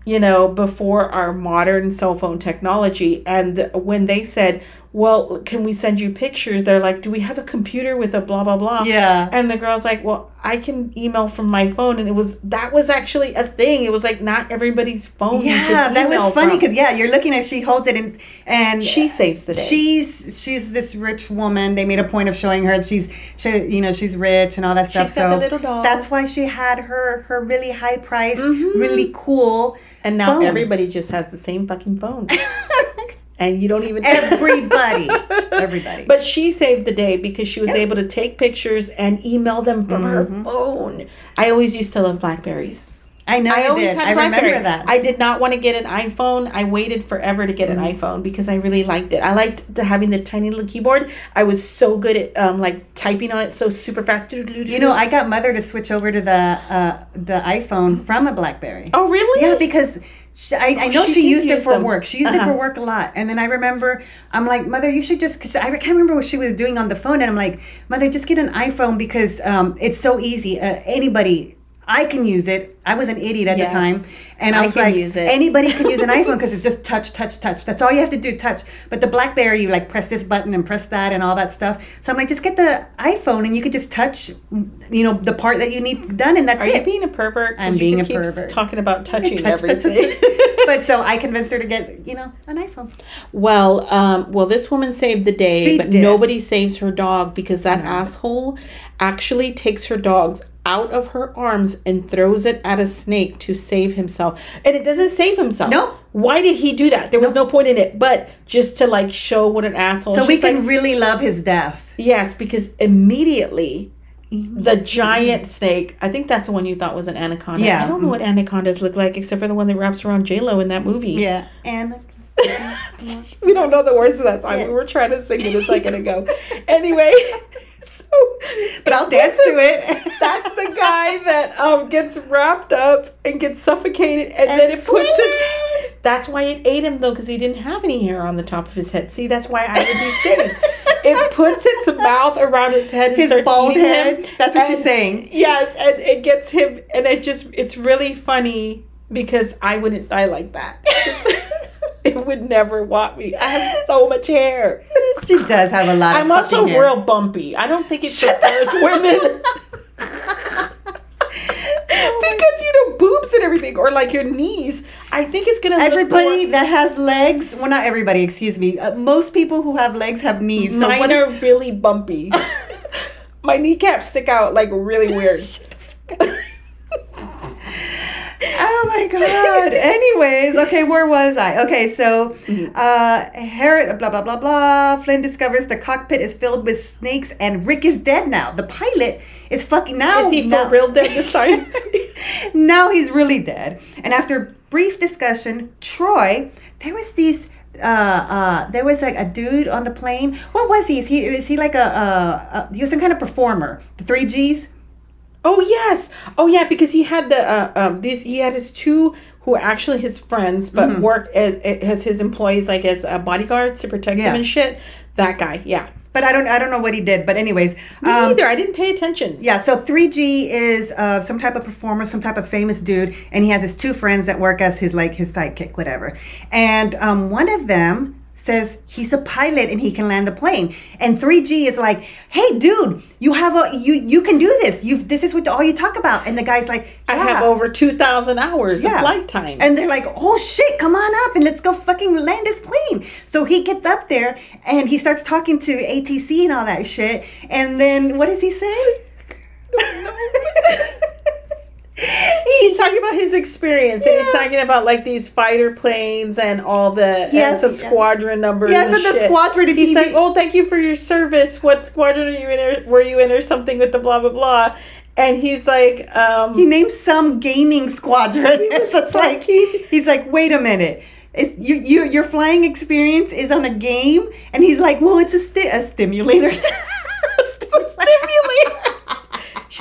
you know before our modern cell phone technology. And when they said well can we send you pictures they're like do we have a computer with a blah blah blah Yeah. and the girl's like well i can email from my phone and it was that was actually a thing it was like not everybody's phone Yeah, that was funny because yeah, you're looking at she holds it and and she saves the day she's she's this rich woman. They made a point of showing her that she's she you know she's rich and all that stuff. She's got so a little doll. that's why she had her her really high price, Mhm. really cool. and now phone. everybody just has the same fucking phone and you don't even Everybody, everybody. But she saved the day because she was able to take pictures and email them from her Mm-hmm. phone. I always used to love Blackberries. I know I always did. had I Blackberry. remember that. I did not want to get an iPhone. I waited forever to get an Mm-hmm. iPhone because I really liked it. I liked the, having the tiny little keyboard. I was so good at um, like typing on it so super fast. you know, I got mother to switch over to the uh, the iPhone from a BlackBerry. oh really? Yeah, because she, I, I Oh, know she she, used it for them. work. She used it Uh-huh. for work a lot. And then I remember, I'm like, Mother, you should just, because I can't remember what she was doing on the phone. And I'm like, Mother, just get an iPhone because um, it's so easy. Uh, anybody I can use it. I was an idiot at Yes. the time, and I, I was can like, use it. anybody can use an iPhone because it's just touch, touch, touch. That's all you have to do, touch. But the BlackBerry, you like press this button and press that and all that stuff. So I'm like, just get the iPhone and you could just touch, you know, the part that you need done, and that's Are it. you being a pervert? I'm being just a pervert. talking about touching Touch, touch, touch, everything. touch. but so I convinced her to get, you know, an iPhone. Well, um, well, this woman saved the day, She but did. nobody saves her dog because that asshole actually takes her dogs out of her arms and throws it at a snake to save himself. And it doesn't save himself. No. Why did he do that? There was no point in it, but just to like show what an asshole. So we can like, really love his death. yes, because immediately mm-hmm. the giant snake. I think that's the one you thought was an anaconda. Yeah. I don't know what mm-hmm. anacondas look like except for the one that wraps around J Lo in that movie. Yeah. And we don't know the words to that song. Yeah. We were trying to sing it a second ago. Anyway, but I'll dance to it. that's the guy that um gets wrapped up and gets suffocated, and, then it puts its. That's why it ate him though, because he didn't have any hair on the top of his head. See, that's why I would be safe. It puts its mouth around his head and His starts bald head. him. That's what she's saying. Yes, and it gets him, and it just it's really funny because I wouldn't die like that. it would never want me. I have so much hair. She does have a lot. I'm also hair. real bumpy. I don't think it's it prefers women. because you know boobs and everything, or like your knees. I think it's gonna. look Everybody more- that has legs, well, not everybody, excuse me. Uh, most people who have legs have knees. So mine are really bumpy. My kneecaps stick out like really weird. God. Anyways, okay, where was I? Okay, so Mm-hmm. uh Harry blah blah blah blah. Flynn discovers the cockpit is filled with snakes and Rick is dead now. The pilot is fucking now. Is he for real dead this time? now he's really dead. And after brief discussion, Troy, there was these uh uh there was like a dude on the plane. What was he? Is he is he like a uh, uh he was some kind of performer? The three G's? Oh yes. Oh yeah, because he had the uh, um these he had his two who are actually his friends but Mm-hmm. work as as his employees like as uh, bodyguards to protect Yeah. him and shit. That guy, yeah. But I don't I don't know what he did. But anyways, Me um, neither. I didn't pay attention. Yeah, so 3G is uh, some type of performer, some type of famous dude, and he has his two friends that work as his like his sidekick, whatever. And um, one of them says he's a pilot and he can land the plane. And 3G is like, "Hey, dude, you have a you you can do this. You this is what all you talk about." And the guy's like, I have over two thousand hours Yeah. of flight time. And they're like, oh shit, come on up and let's go fucking land this plane. So he gets up there and he starts talking to ATC and all that shit. And then what does he say? he's talking about his experience and he's talking about like these fighter planes and all the Yes, and some yeah. squadron numbers. Yes, and and the squadron He's he- like, "Oh, thank you for your service. What squadron are you in? Or were you in, or something with the blah blah blah?" And he's like, um, he named some gaming squadron. It's like fucking- he's like, wait a minute. It's, you, you, your flying experience is on a game, and he's like, well, it's a, sti- a stimulator.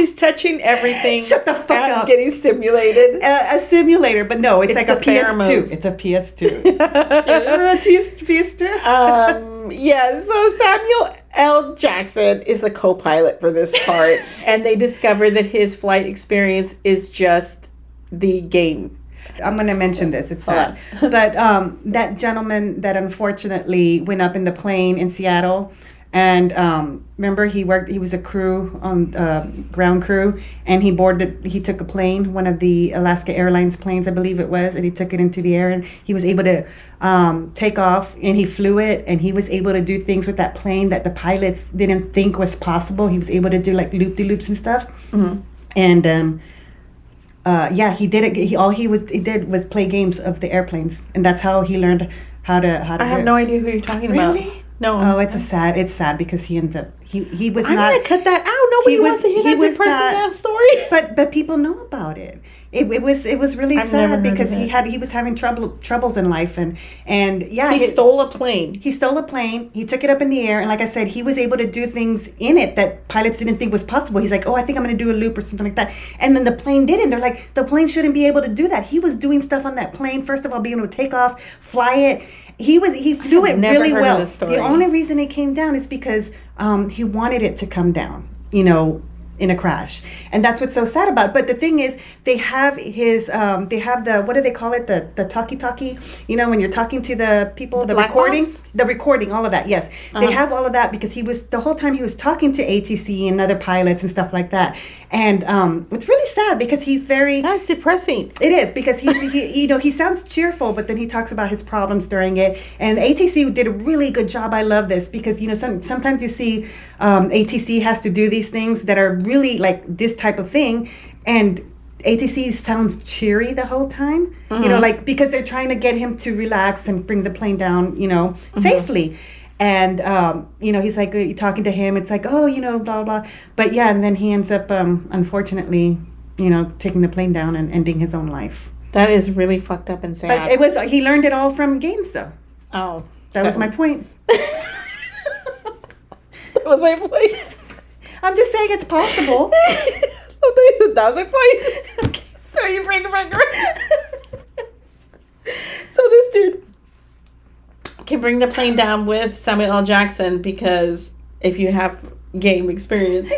it's a stimulator. She's touching everything. Shut the fuck and up. Getting stimulated. a, a simulator, but no, it's, It's like a PS2. pheromones. It's a PS2. Remember a PS- PS2? um yeah so samuel l jackson is the co-pilot for this part and they discover that his flight experience is just the game I'm going to mention this. It's sad. but um, that gentleman that unfortunately went up in the plane in Seattle, and um, remember he worked. He was a crew on uh, ground crew, and he boarded. He took a plane, one of the Alaska Airlines planes, I believe it was, and he took it into the air, and he was able to um, take off, and he flew it, and he was able to do things with that plane that the pilots didn't think was possible. He was able to do like loop de loops and stuff, and. Um, uh, yeah, he did it. He all he would he did was play games of the airplanes, and that's how he learned how to how to. i have it. no idea who you're talking about Really? No Oh, it's a sad. It's sad because he ends up he he was i'm not. gonna cut that out nobody was- wants to hear he that depressing not- ass story But but people know about it. It, it was it was really I've sad because he had he was having trouble troubles in life and and yeah he his- stole a plane he stole a plane. He took it up in the air, and like I said, he was able to do things in it that pilots didn't think was possible. He's like, "Oh, I think I'm going to do a loop or something like that," and then the plane didn't they're like, "The plane shouldn't be able to do that." He was doing stuff on that plane. First of all, being able to take off, fly it. He was he flew it really well. story. The only reason it came down is because um, he wanted it to come down. You know, in a crash, and that's what's so sad about. It. But the thing is, they have his, um, they have the what do they call it, the the talkie talkie. You know, when you're talking to the people, the, black recording, box? the recording, all of that. Yes, they have all of that because he was the whole time he was talking to ATC and other pilots and stuff like that. And um, it's really sad because he's very. That's depressing. It is because he, he, you know, he sounds cheerful, but then he talks about his problems during it. And ATC did a really good job. I love this because you know, some sometimes you see um, ATC has to do these things that are really like this type of thing, and ATC sounds cheery the whole time. You know, like because they're trying to get him to relax and bring the plane down, you know, safely. And um, you know, he's like uh, talking to him. It's like, oh, you know, blah blah. But yeah, and then he ends up, um, unfortunately, you know, taking the plane down and ending his own life. That is really fucked up and sad. But it was he learned it all from games, though. oh, That was my point. that was my point. I'm just saying it's possible. that was my point. So you bring back so this dude can bring the plane down with Samuel L. Jackson because if you have game experience,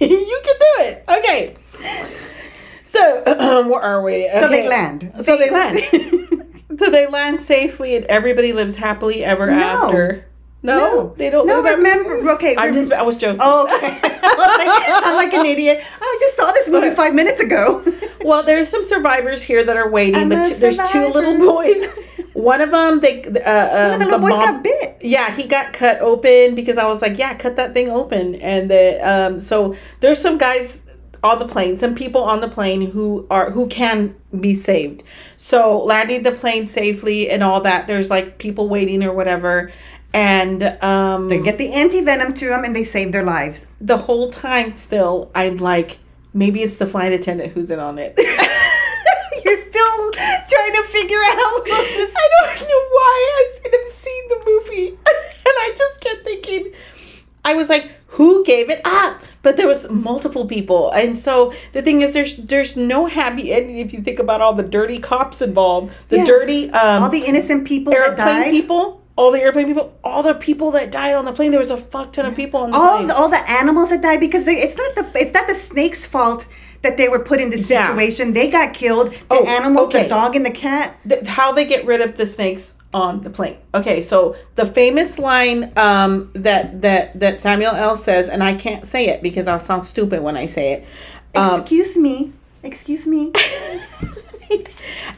you can do it. Okay. So where are we? Okay. So they land. So they land. so they land safely and everybody lives happily ever No. after. No, they don't. No, remember. Okay, I'm just. I was joking. Oh, okay. I was like, I'm like an idiot. I just saw this movie five minutes ago. Well, there's some survivors here that are waiting. The two, there's two little boys. One of them, they uh, One um, of the little boys mom- got bit. Yeah, he got cut open because I was like, yeah, cut that thing open. And the um, so there's some guys on the plane, some people on the plane who are who can be saved. So landing the plane safely and all that. There's like people waiting or whatever. And um, They get the anti venom to them and they save their lives. the whole time still, I'm like, maybe it's the flight attendant who's in on it. You're still trying to figure out. I don't know why I've seen, seen the movie, and I just kept thinking. I was like, "Who gave it up?" But there was multiple people, and so the thing is, there's there's no happy ending if you think about all the dirty cops involved, the Yeah. dirty um, All the innocent people that airplane people, all the airplane people, all the people that died on the plane. There was a fuck ton of people on the all plane. the, all the animals that died because they, it's not the it's not the snake's fault that they were put in this Yeah. situation. They got killed. The Oh, animals, okay. the dog and the cat. th- how they get rid of the snakes on the plane. Okay, so the famous line um, that that that Samuel L. says, and I can't say it because I'll sound stupid when I say it. Um, Excuse me. Excuse me.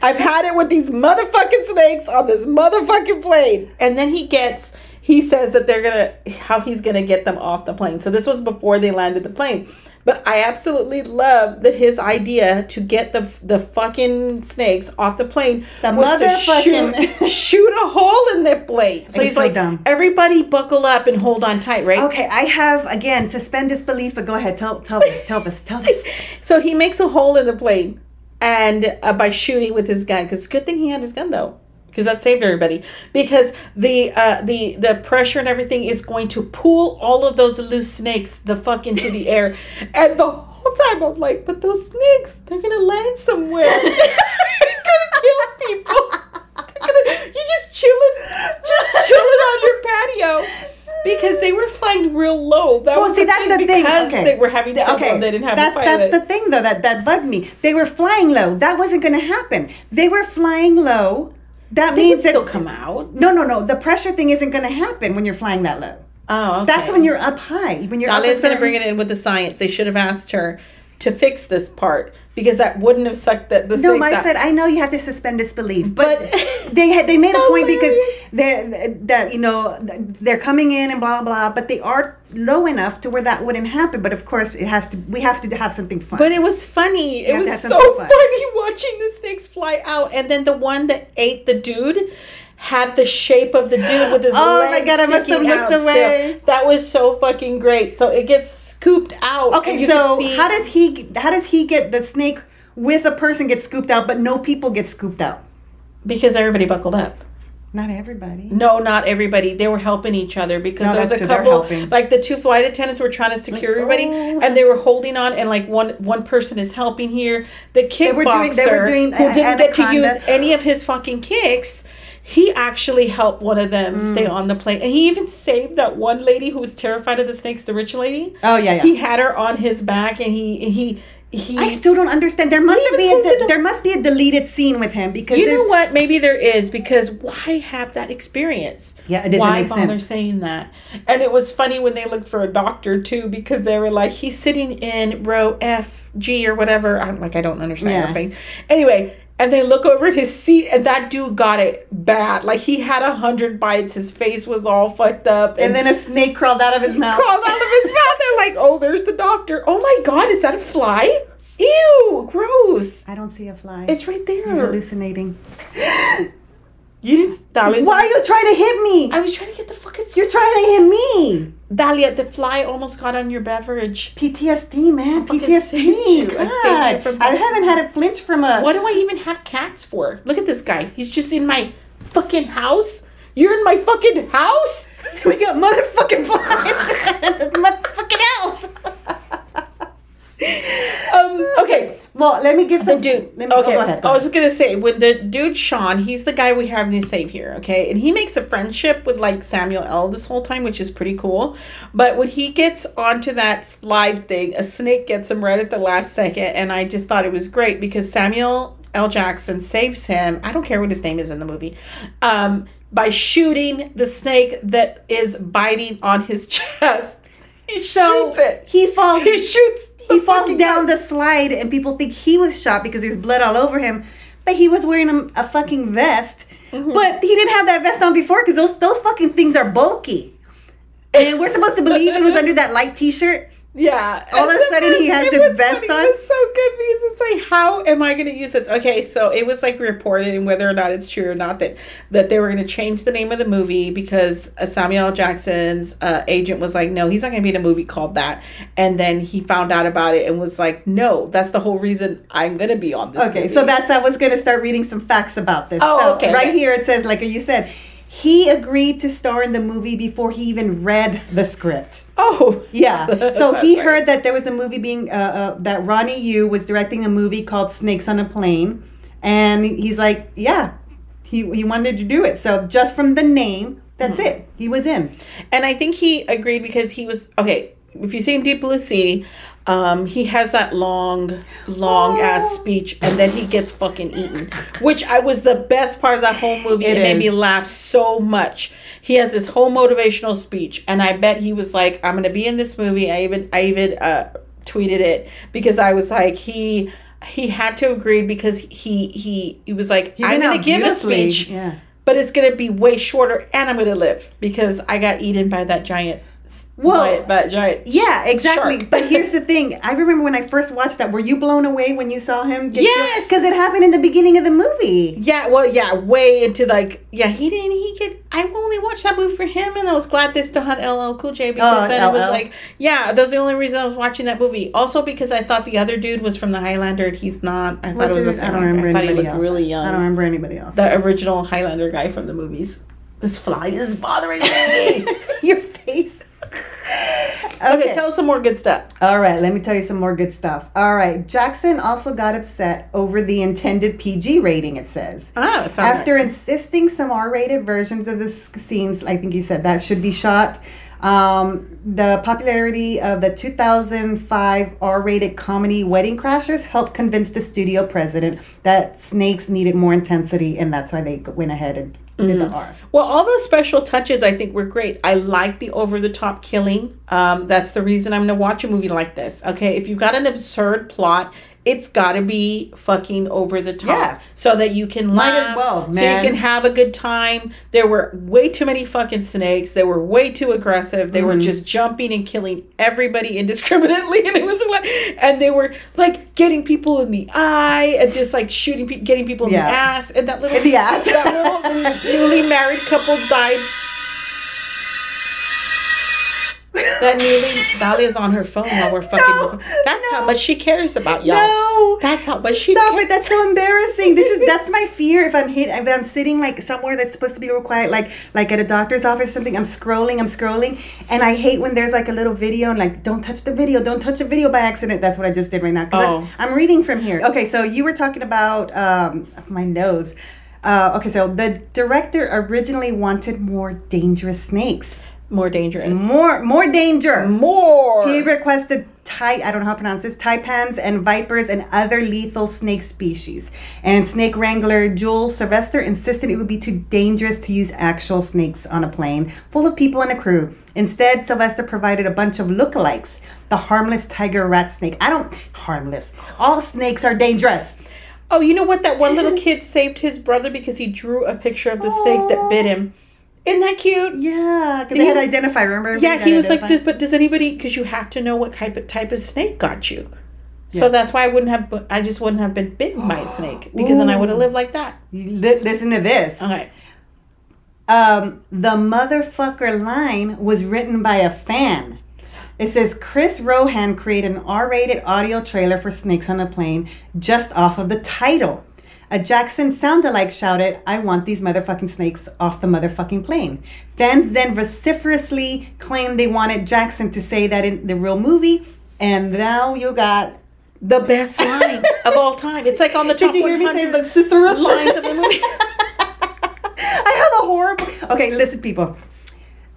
I've had it with these motherfucking snakes on this motherfucking plane. And then he gets, he says that they're gonna, how he's gonna get them off the plane. So this was before they landed the plane. But I absolutely love that his idea to get the the fucking snakes off the plane The was to shoot, shoot a hole in their plane. So It's he's so like, dumb. everybody buckle up and hold on tight, right? Okay, I have again suspend disbelief, but go ahead. Tell tell this. Tell this. Tell this. So he makes a hole in the plane, and uh, by shooting with his gun, because good thing he had his gun though, because that saved everybody. Because the uh, the the pressure and everything is going to pull all of those loose snakes the fuck into the air, and the whole time I'm like, but those snakes, they're gonna land somewhere. they're gonna kill people. Gonna, you just chilling, just chilling on your patio. Because they were flying real low. That Well, was see, the that's thing, the thing. Because Okay. they were having trouble. Okay, They didn't have that's that's the thing though that that bugged me. They were flying low. That wasn't going to happen. They were flying low. That They means that still come out. no, no, no. The pressure thing isn't going to happen when you're flying that low. Oh, okay. That's when you're up high. When you're up Dalia's going to bring it in with the science. They should have asked her to fix this part because that wouldn't have sucked the, the No, snakes I out. said I know you have to suspend disbelief, but, But- they had they made a oh point because Hilarious. they that you know they're coming in and blah blah, but they are low enough to where that wouldn't happen. But of course, it has to. We have to have something fun. But it was funny. It was so fun. funny watching the snakes fly out. And then the one that ate the dude had the shape of the dude with his Oh my legs God, I must have sticking looked out still. That was so fucking great. So it gets scooped out. okay, so how does he how does he get the snake with a person get scooped out, but no people get scooped out? because everybody buckled up. Not everybody. No, not everybody. They were helping each other because No, there was a couple, like the two flight attendants were trying to secure everybody, oh. and they were holding on, and like one one person is helping here. The kickboxer were doing- they were doing who didn't get to use any of his fucking kicks, he actually helped one of them Mm. stay on the plane, and he even saved that one lady who was terrified of the snakes, the rich lady. Oh yeah, yeah. He had her on his back, and he he he. I still don't understand. There must be a, the- there must be a deleted scene with him because you know what? Maybe there is because why have that experience? Yeah, it doesn't why make bother sense. saying that? And it was funny when they looked for a doctor too because they were like, he's sitting in row F, G, or whatever. I'm like, I don't understand Yeah. everything. Anyway, and they look over at his seat, and that dude got it bad. Like he had a hundred bites. His face was all fucked up, and then a snake crawled out of his mouth. crawled out of his mouth. They're like, oh, there's the doctor. Oh my god, is that a fly? Ew, gross. I don't see a fly. It's right I'm there. hallucinating. You didn't. Dalia, Why are you trying to hit me? I was trying to get the fucking. You're trying to hit me. Dalia, the fly almost got on your beverage. PTSD, man. fucking PTSD. you. I from I haven't had a flinch from a. What do I even have cats for? Look at this guy. He's just in my fucking house. You're in my fucking house? We got motherfucking flies. motherfucking house. Um, okay. Well, let me give The some. dude. Let me, oh, okay. go ahead. go I was ahead. gonna say when the dude Sean, he's the guy we have to save here, okay, and he makes a friendship with like Samuel L. this whole time, which is pretty cool. But when he gets onto that slide thing, a snake gets him right at the last second, and I just thought it was great because Samuel L. Jackson saves him. I don't care what his name is in the movie. Um, by shooting the snake that is biting on his chest. He So shoots it. he falls. He shoots. He falls down the slide, and people think he was shot because there's blood all over him. But he was wearing a, a fucking vest. Mm-hmm. But he didn't have that vest on before because those those fucking things are bulky. And we're supposed to believe it was under that light T-shirt. Yeah. All of a sudden he has was vest funny. on. It was so good because it's like, how am I going to use this? Okay, so it was like reported, and whether or not it's true or not, that that they were going to change the name of the movie because uh, Samuel Jackson's uh, agent was like, no, he's not going to be in a movie called that. And then he found out about it and was like, no, that's the whole reason I'm going to be on this. Okay, movie. so that's I was gonna start reading some facts about this. Oh, So okay, Right okay. here it says, like you said, he agreed to star in the movie before he even read the script. oh Yeah. So he funny. heard that there was a movie being uh, uh, that Ronny Yu was directing a movie called Snakes on a Plane, and he's like, yeah, he he wanted to do it. So just from the name, that's Mm-hmm. it. He was in. And I think he agreed because he was okay. If you see him Deep Blue Sea, um, he has that long, long ass Oh. speech, and then he gets fucking eaten, which I was the best part of that whole movie. It, It made me laugh so much. He has this whole motivational speech, and I bet he was like, "I'm gonna be in this movie." I even, I even uh, tweeted it because I was like, he. He had to agree because he he he was like, He I'm gonna give a speech, Yeah. but it's gonna be way shorter, and I'm gonna live because I got eaten by that giant. Well, but, giant. Yeah, exactly. shark. But here's the thing. I remember when I first watched that. Were you blown away when you saw him? Get Yes! Because it happened in the beginning of the movie. Yeah, well, yeah, way into like, yeah, he didn't. He get. I only watched that movie for him, and I was glad they still had LL Cool J because Oh, then it was like, yeah, that was the only reason I was watching that movie. Also because I thought the other dude was from the Highlander, and he's not. I thought What it was dude? I don't remember I thought he anybody looked else. really I don't remember anybody else. The original Highlander guy from the movies. This fly is bothering me. Your face. okay, tell us some more good stuff. All right, let me tell you some more good stuff. All right, Jackson also got upset over the intended PG rating, it says. Oh, sorry. After insisting some R rated versions of the scenes, I think you said that should be shot. Um, the popularity of the 2005 R rated comedy Wedding Crashers helped convince the studio president that Snakes needed more intensity, and that's why they went ahead and the R. Well, all those special touches I think were great. I like the over the top killing. Um, that's the reason I'm gonna watch a movie like this. Okay, if you've got an absurd plot, it's got to be fucking over the top, Yeah. so that you can Might laugh, as well, so you can have a good time. There were way too many fucking snakes. They were way too aggressive. They Mm-hmm. were just jumping and killing everybody indiscriminately, and it was like, and they were like getting people in the eye and just like shooting, pe- getting people in Yeah. the ass, and that little In the ass. that little newly married couple died. That newly Dalia's on her phone while we're fucking. No. That's how much she cares about y'all. No! That's how much she. Stop cares. it! That's so embarrassing. This is that's my fear. If I'm hit, if I'm sitting like somewhere that's supposed to be real quiet, like like at a doctor's office or something, I'm scrolling, I'm scrolling, and I hate when there's like a little video and like don't touch the video, don't touch the video by accident. That's what I just did right now. Oh. I, am reading from here. Okay, so you were talking about um my nose. Uh, okay, so the director originally wanted more dangerous snakes, More dangerous. more more danger. More. He requested tai I don't know how to pronounce this taipans and vipers and other lethal snake species. And snake wrangler Jules Sylvester insisted it would be too dangerous to use actual snakes on a plane full of people and a crew. Instead, Sylvester provided a bunch of lookalikes. The harmless tiger rat snake. I don't harmless. All snakes are dangerous. Oh, you know what? That one little kid saved his brother because he drew a picture of the snake that bit him. Isn't that cute? Yeah, because they had to identify. Remember? Yeah, he was like, identify. does, but does anybody? Because you have to know what type of type of snake got you. So Yeah. that's why I wouldn't have. I just wouldn't have been bitten by a snake because then I would have lived like that. Li- listen to this. Okay. um, the motherfucker line was written by a fan. It says Chris Rohan created an R-rated audio trailer for Snakes on a Plane just off of the title. A Jackson sound-alike shouted, "I want these motherfucking snakes off the motherfucking plane." Fans then vociferously claimed they wanted Jackson to say that in the real movie, and now you got. The best line of all time. It's like on the top Did you hear me say 100 vociferous lines of the movie. I have a horrible. Okay, listen, people.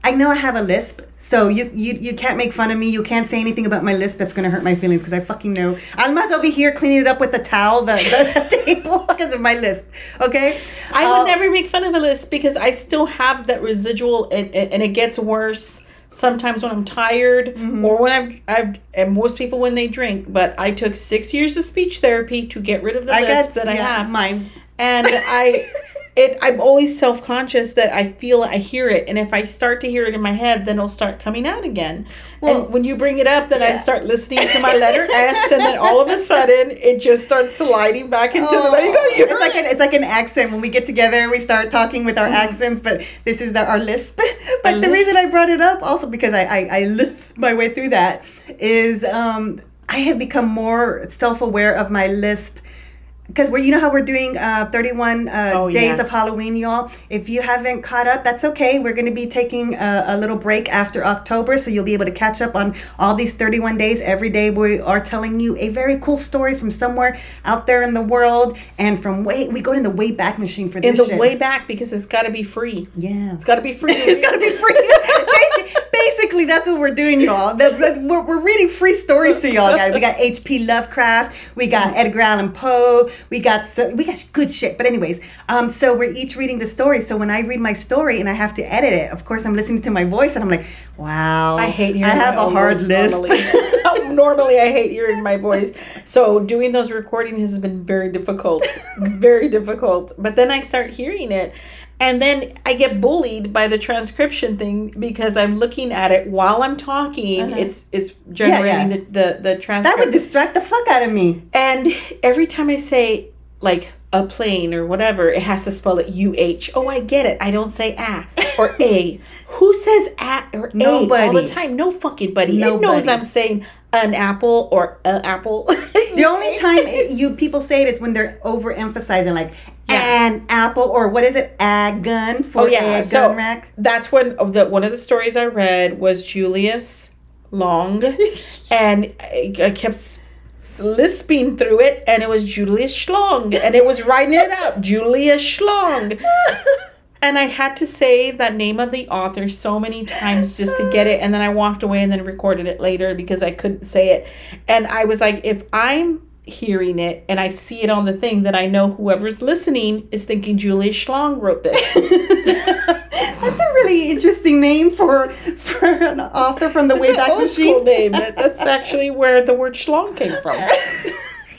I know I have a lisp, so you you you can't make fun of me. You can't say anything about my lisp that's gonna hurt my feelings because I fucking know. Alma's over here cleaning it up with a towel, the, the, table because of my lisp. Okay, I Uh, would never make fun of a lisp because I still have that residual, and, and and it gets worse sometimes when I'm tired Mm-hmm. or when I've I've and most people when they drink. But I took six years of speech therapy to get rid of the I lisp got that I have, mine. and I. It, I'm always self conscious that I feel I hear it, and if I start to hear it in my head, then it'll start coming out again. Well, and when you bring it up, then I start listening to my letter S, and then all of a sudden it just starts sliding back into the. There you go. You it's like it. an, it's like an accent when we get together we start talking with our accents but this is the, our lisp but the reason i brought it up also because i i, I lisp my way through that is um i have become more self-aware of my lisp because we're you know how we're doing uh 31 uh, Oh, days yeah. of halloween y'all if you haven't caught up that's okay we're going to be taking a, a little break after october so you'll be able to catch up on all these 31 days every day we are telling you a very cool story from somewhere out there in the world and from way we go in the way back machine for this in the shit. way back because it's got to be free. yeah It's got to be free. it's gotta be free. Basi- Basically, that's what we're doing, y'all. We're, we're reading free stories to y'all, guys. We got H.P. Lovecraft, we got Edgar Allan Poe, we got so, we got good shit. But anyways, um, so we're each reading the story. So when I read my story and I have to edit it, of course, I'm listening to my voice and I'm like, wow, I hate hearing I have my a hard voice list. Normally. normally, I hate hearing my voice. So doing those recordings has been very difficult, very difficult. But then I start hearing it, and then I get bullied by the transcription thing because I'm looking at it while I'm talking. Uh-huh. It's it's generating yeah. the the the that would distract the fuck out of me. And every time I say like a plane or whatever, it has to spell it U H. Oh, I get it. I don't say a or a. Who says a or a all the time? No fucking buddy. Nobody. It knows I'm saying an apple or a apple. The only time it, you people say it is when they're overemphasizing, like Yeah. an apple or what is it, a gun for Oh yeah, a so gun rack. that's when oh, the one of the stories I read was Julius Long, and I, I kept lisping through it, and it was Julius Schlong, and it was writing it out, Julius Schlong. And I had to say that name of the author so many times just to get it. And then I walked away and then recorded it later because I couldn't say it. And I was like, if I'm hearing it and I see it on the thing, that I know whoever's listening is thinking Julia Schlong wrote this. That's a really interesting name for for an author from the It's way an back old machine. school name. That- That's actually where the word schlong came from.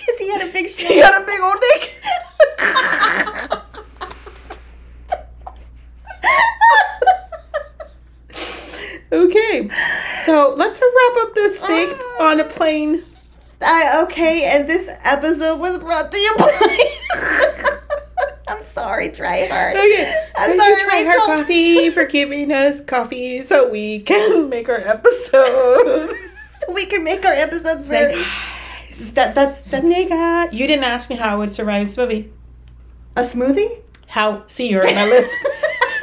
Because he had a big He got a big old dick. okay, so let's wrap up this snake ah. on a plane. I, okay, and this episode was brought to you by. I'm sorry, try hard. Okay, I'm thank sorry, Try Hard Coffee, for giving us coffee so we can make our episodes. We can make our episodes Snake very. That that's, that's Snake Eyes. You didn't ask me how I would survive this movie. a smoothie. How? See, you're on my list.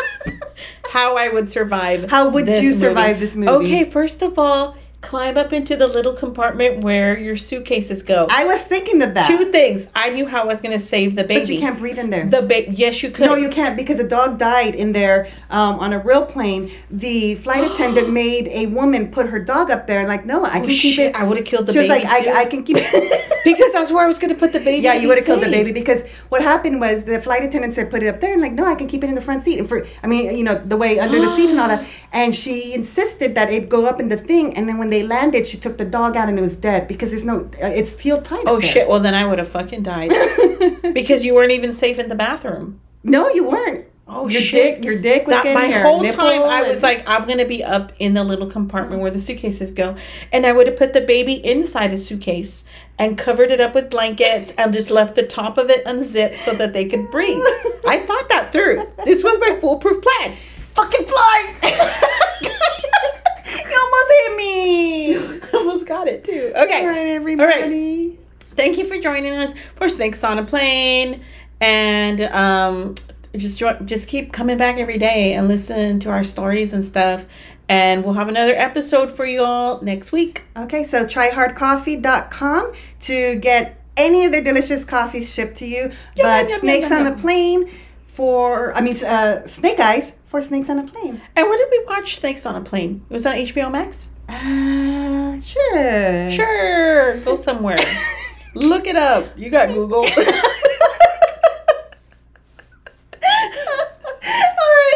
how I would survive. How would you movie. survive this movie? Okay, first of all, climb up into the little compartment where your suitcases go. I was thinking of that. Two things. I knew how I was going to save the baby. but you can't breathe in there. The baby. Yes, you could. no, you can't because a dog died in there um, on a real plane. The flight attendant made a woman put her dog up there. and Like, no, I Oh, can keep shit, it. I would have killed the she was baby. like, too. I, I can keep it. because that's where I was going to put the baby. Yeah, you would have killed the baby because what happened was the flight attendant said put it up there and like no, I can keep it in the front seat and for I mean you know the way under the seat and all that and she insisted that it go up in the thing and then when they landed she took the dog out and it was dead because there's no uh, it's still tight. Oh shit! Well, then I would have fucking died because you weren't even safe in the bathroom. No, you weren't. Oh your shit! dick, your dick was that my your whole time I was like, I'm gonna be up in the little compartment where the suitcases go, and I would have put the baby inside a suitcase and covered it up with blankets and just left the top of it unzipped so that they could breathe. I thought that through. This was my foolproof plan. Fucking fly! almost hit me. Almost got it too. Okay. All right, everybody. thank you for joining us for Snakes on a Plane, and um, just jo- just keep coming back every day and listen to our stories and stuff. And we'll have another episode for you all next week. Okay, so tryhardcoffee.com to get any of their delicious coffees shipped to you. Yum, but yum, yum, Snakes on a Plane for, I mean, uh, Snake Eyes for Snakes on a Plane. And where did we watch Snakes on a Plane? It was on HBO Max. Uh, sure. Sure, go somewhere. Look it up. You got Google. All right,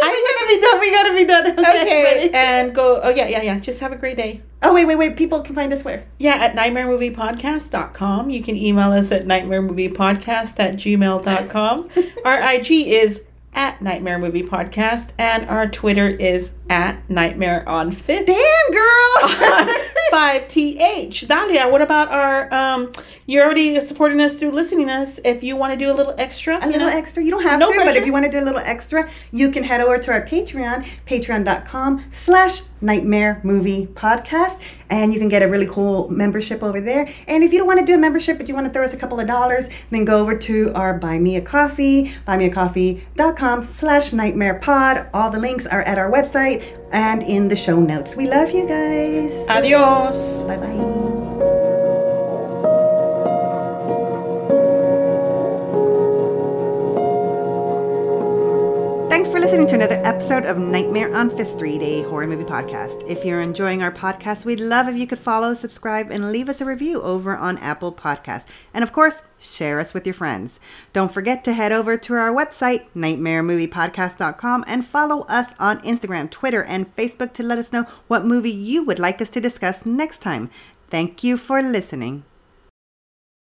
we gotta be done. We gotta be done. Okay. okay, and go. Oh yeah, yeah, yeah. Just have a great day. oh, wait, wait, wait. People can find us where? Yeah, at nightmaremoviepodcast.com. You can email us at nightmaremoviepodcast at gmail.com. our IG is at Nightmare Movie Podcast, and our Twitter is at Nightmare on Fifth. Damn, girl. Five TH. Dalia, what about our um you're already supporting us through listening us. If you want to do a little extra, a little know, extra. You don't have No to, but if you want to do a little extra, you can head over to our Patreon, patreon.com slash nightmare movie podcast. And you can get a really cool membership over there. And if you don't want to do a membership, but you want to throw us a couple of dollars, then go over to our Buy Me a Coffee, buymeacoffee.com slash nightmare pod. All the links are at our website and in the show notes. We love you guys. Adios. Bye bye. Listening to another episode of Nightmare on Fifth Street, a horror movie podcast. If you're enjoying our podcast, we'd love if you could follow, subscribe, and leave us a review over on Apple Podcasts. And of course, share us with your friends. Don't forget to head over to our website, nightmaremoviepodcast.com, and follow us on Instagram, Twitter, and Facebook to let us know what movie you would like us to discuss next time. Thank you for listening.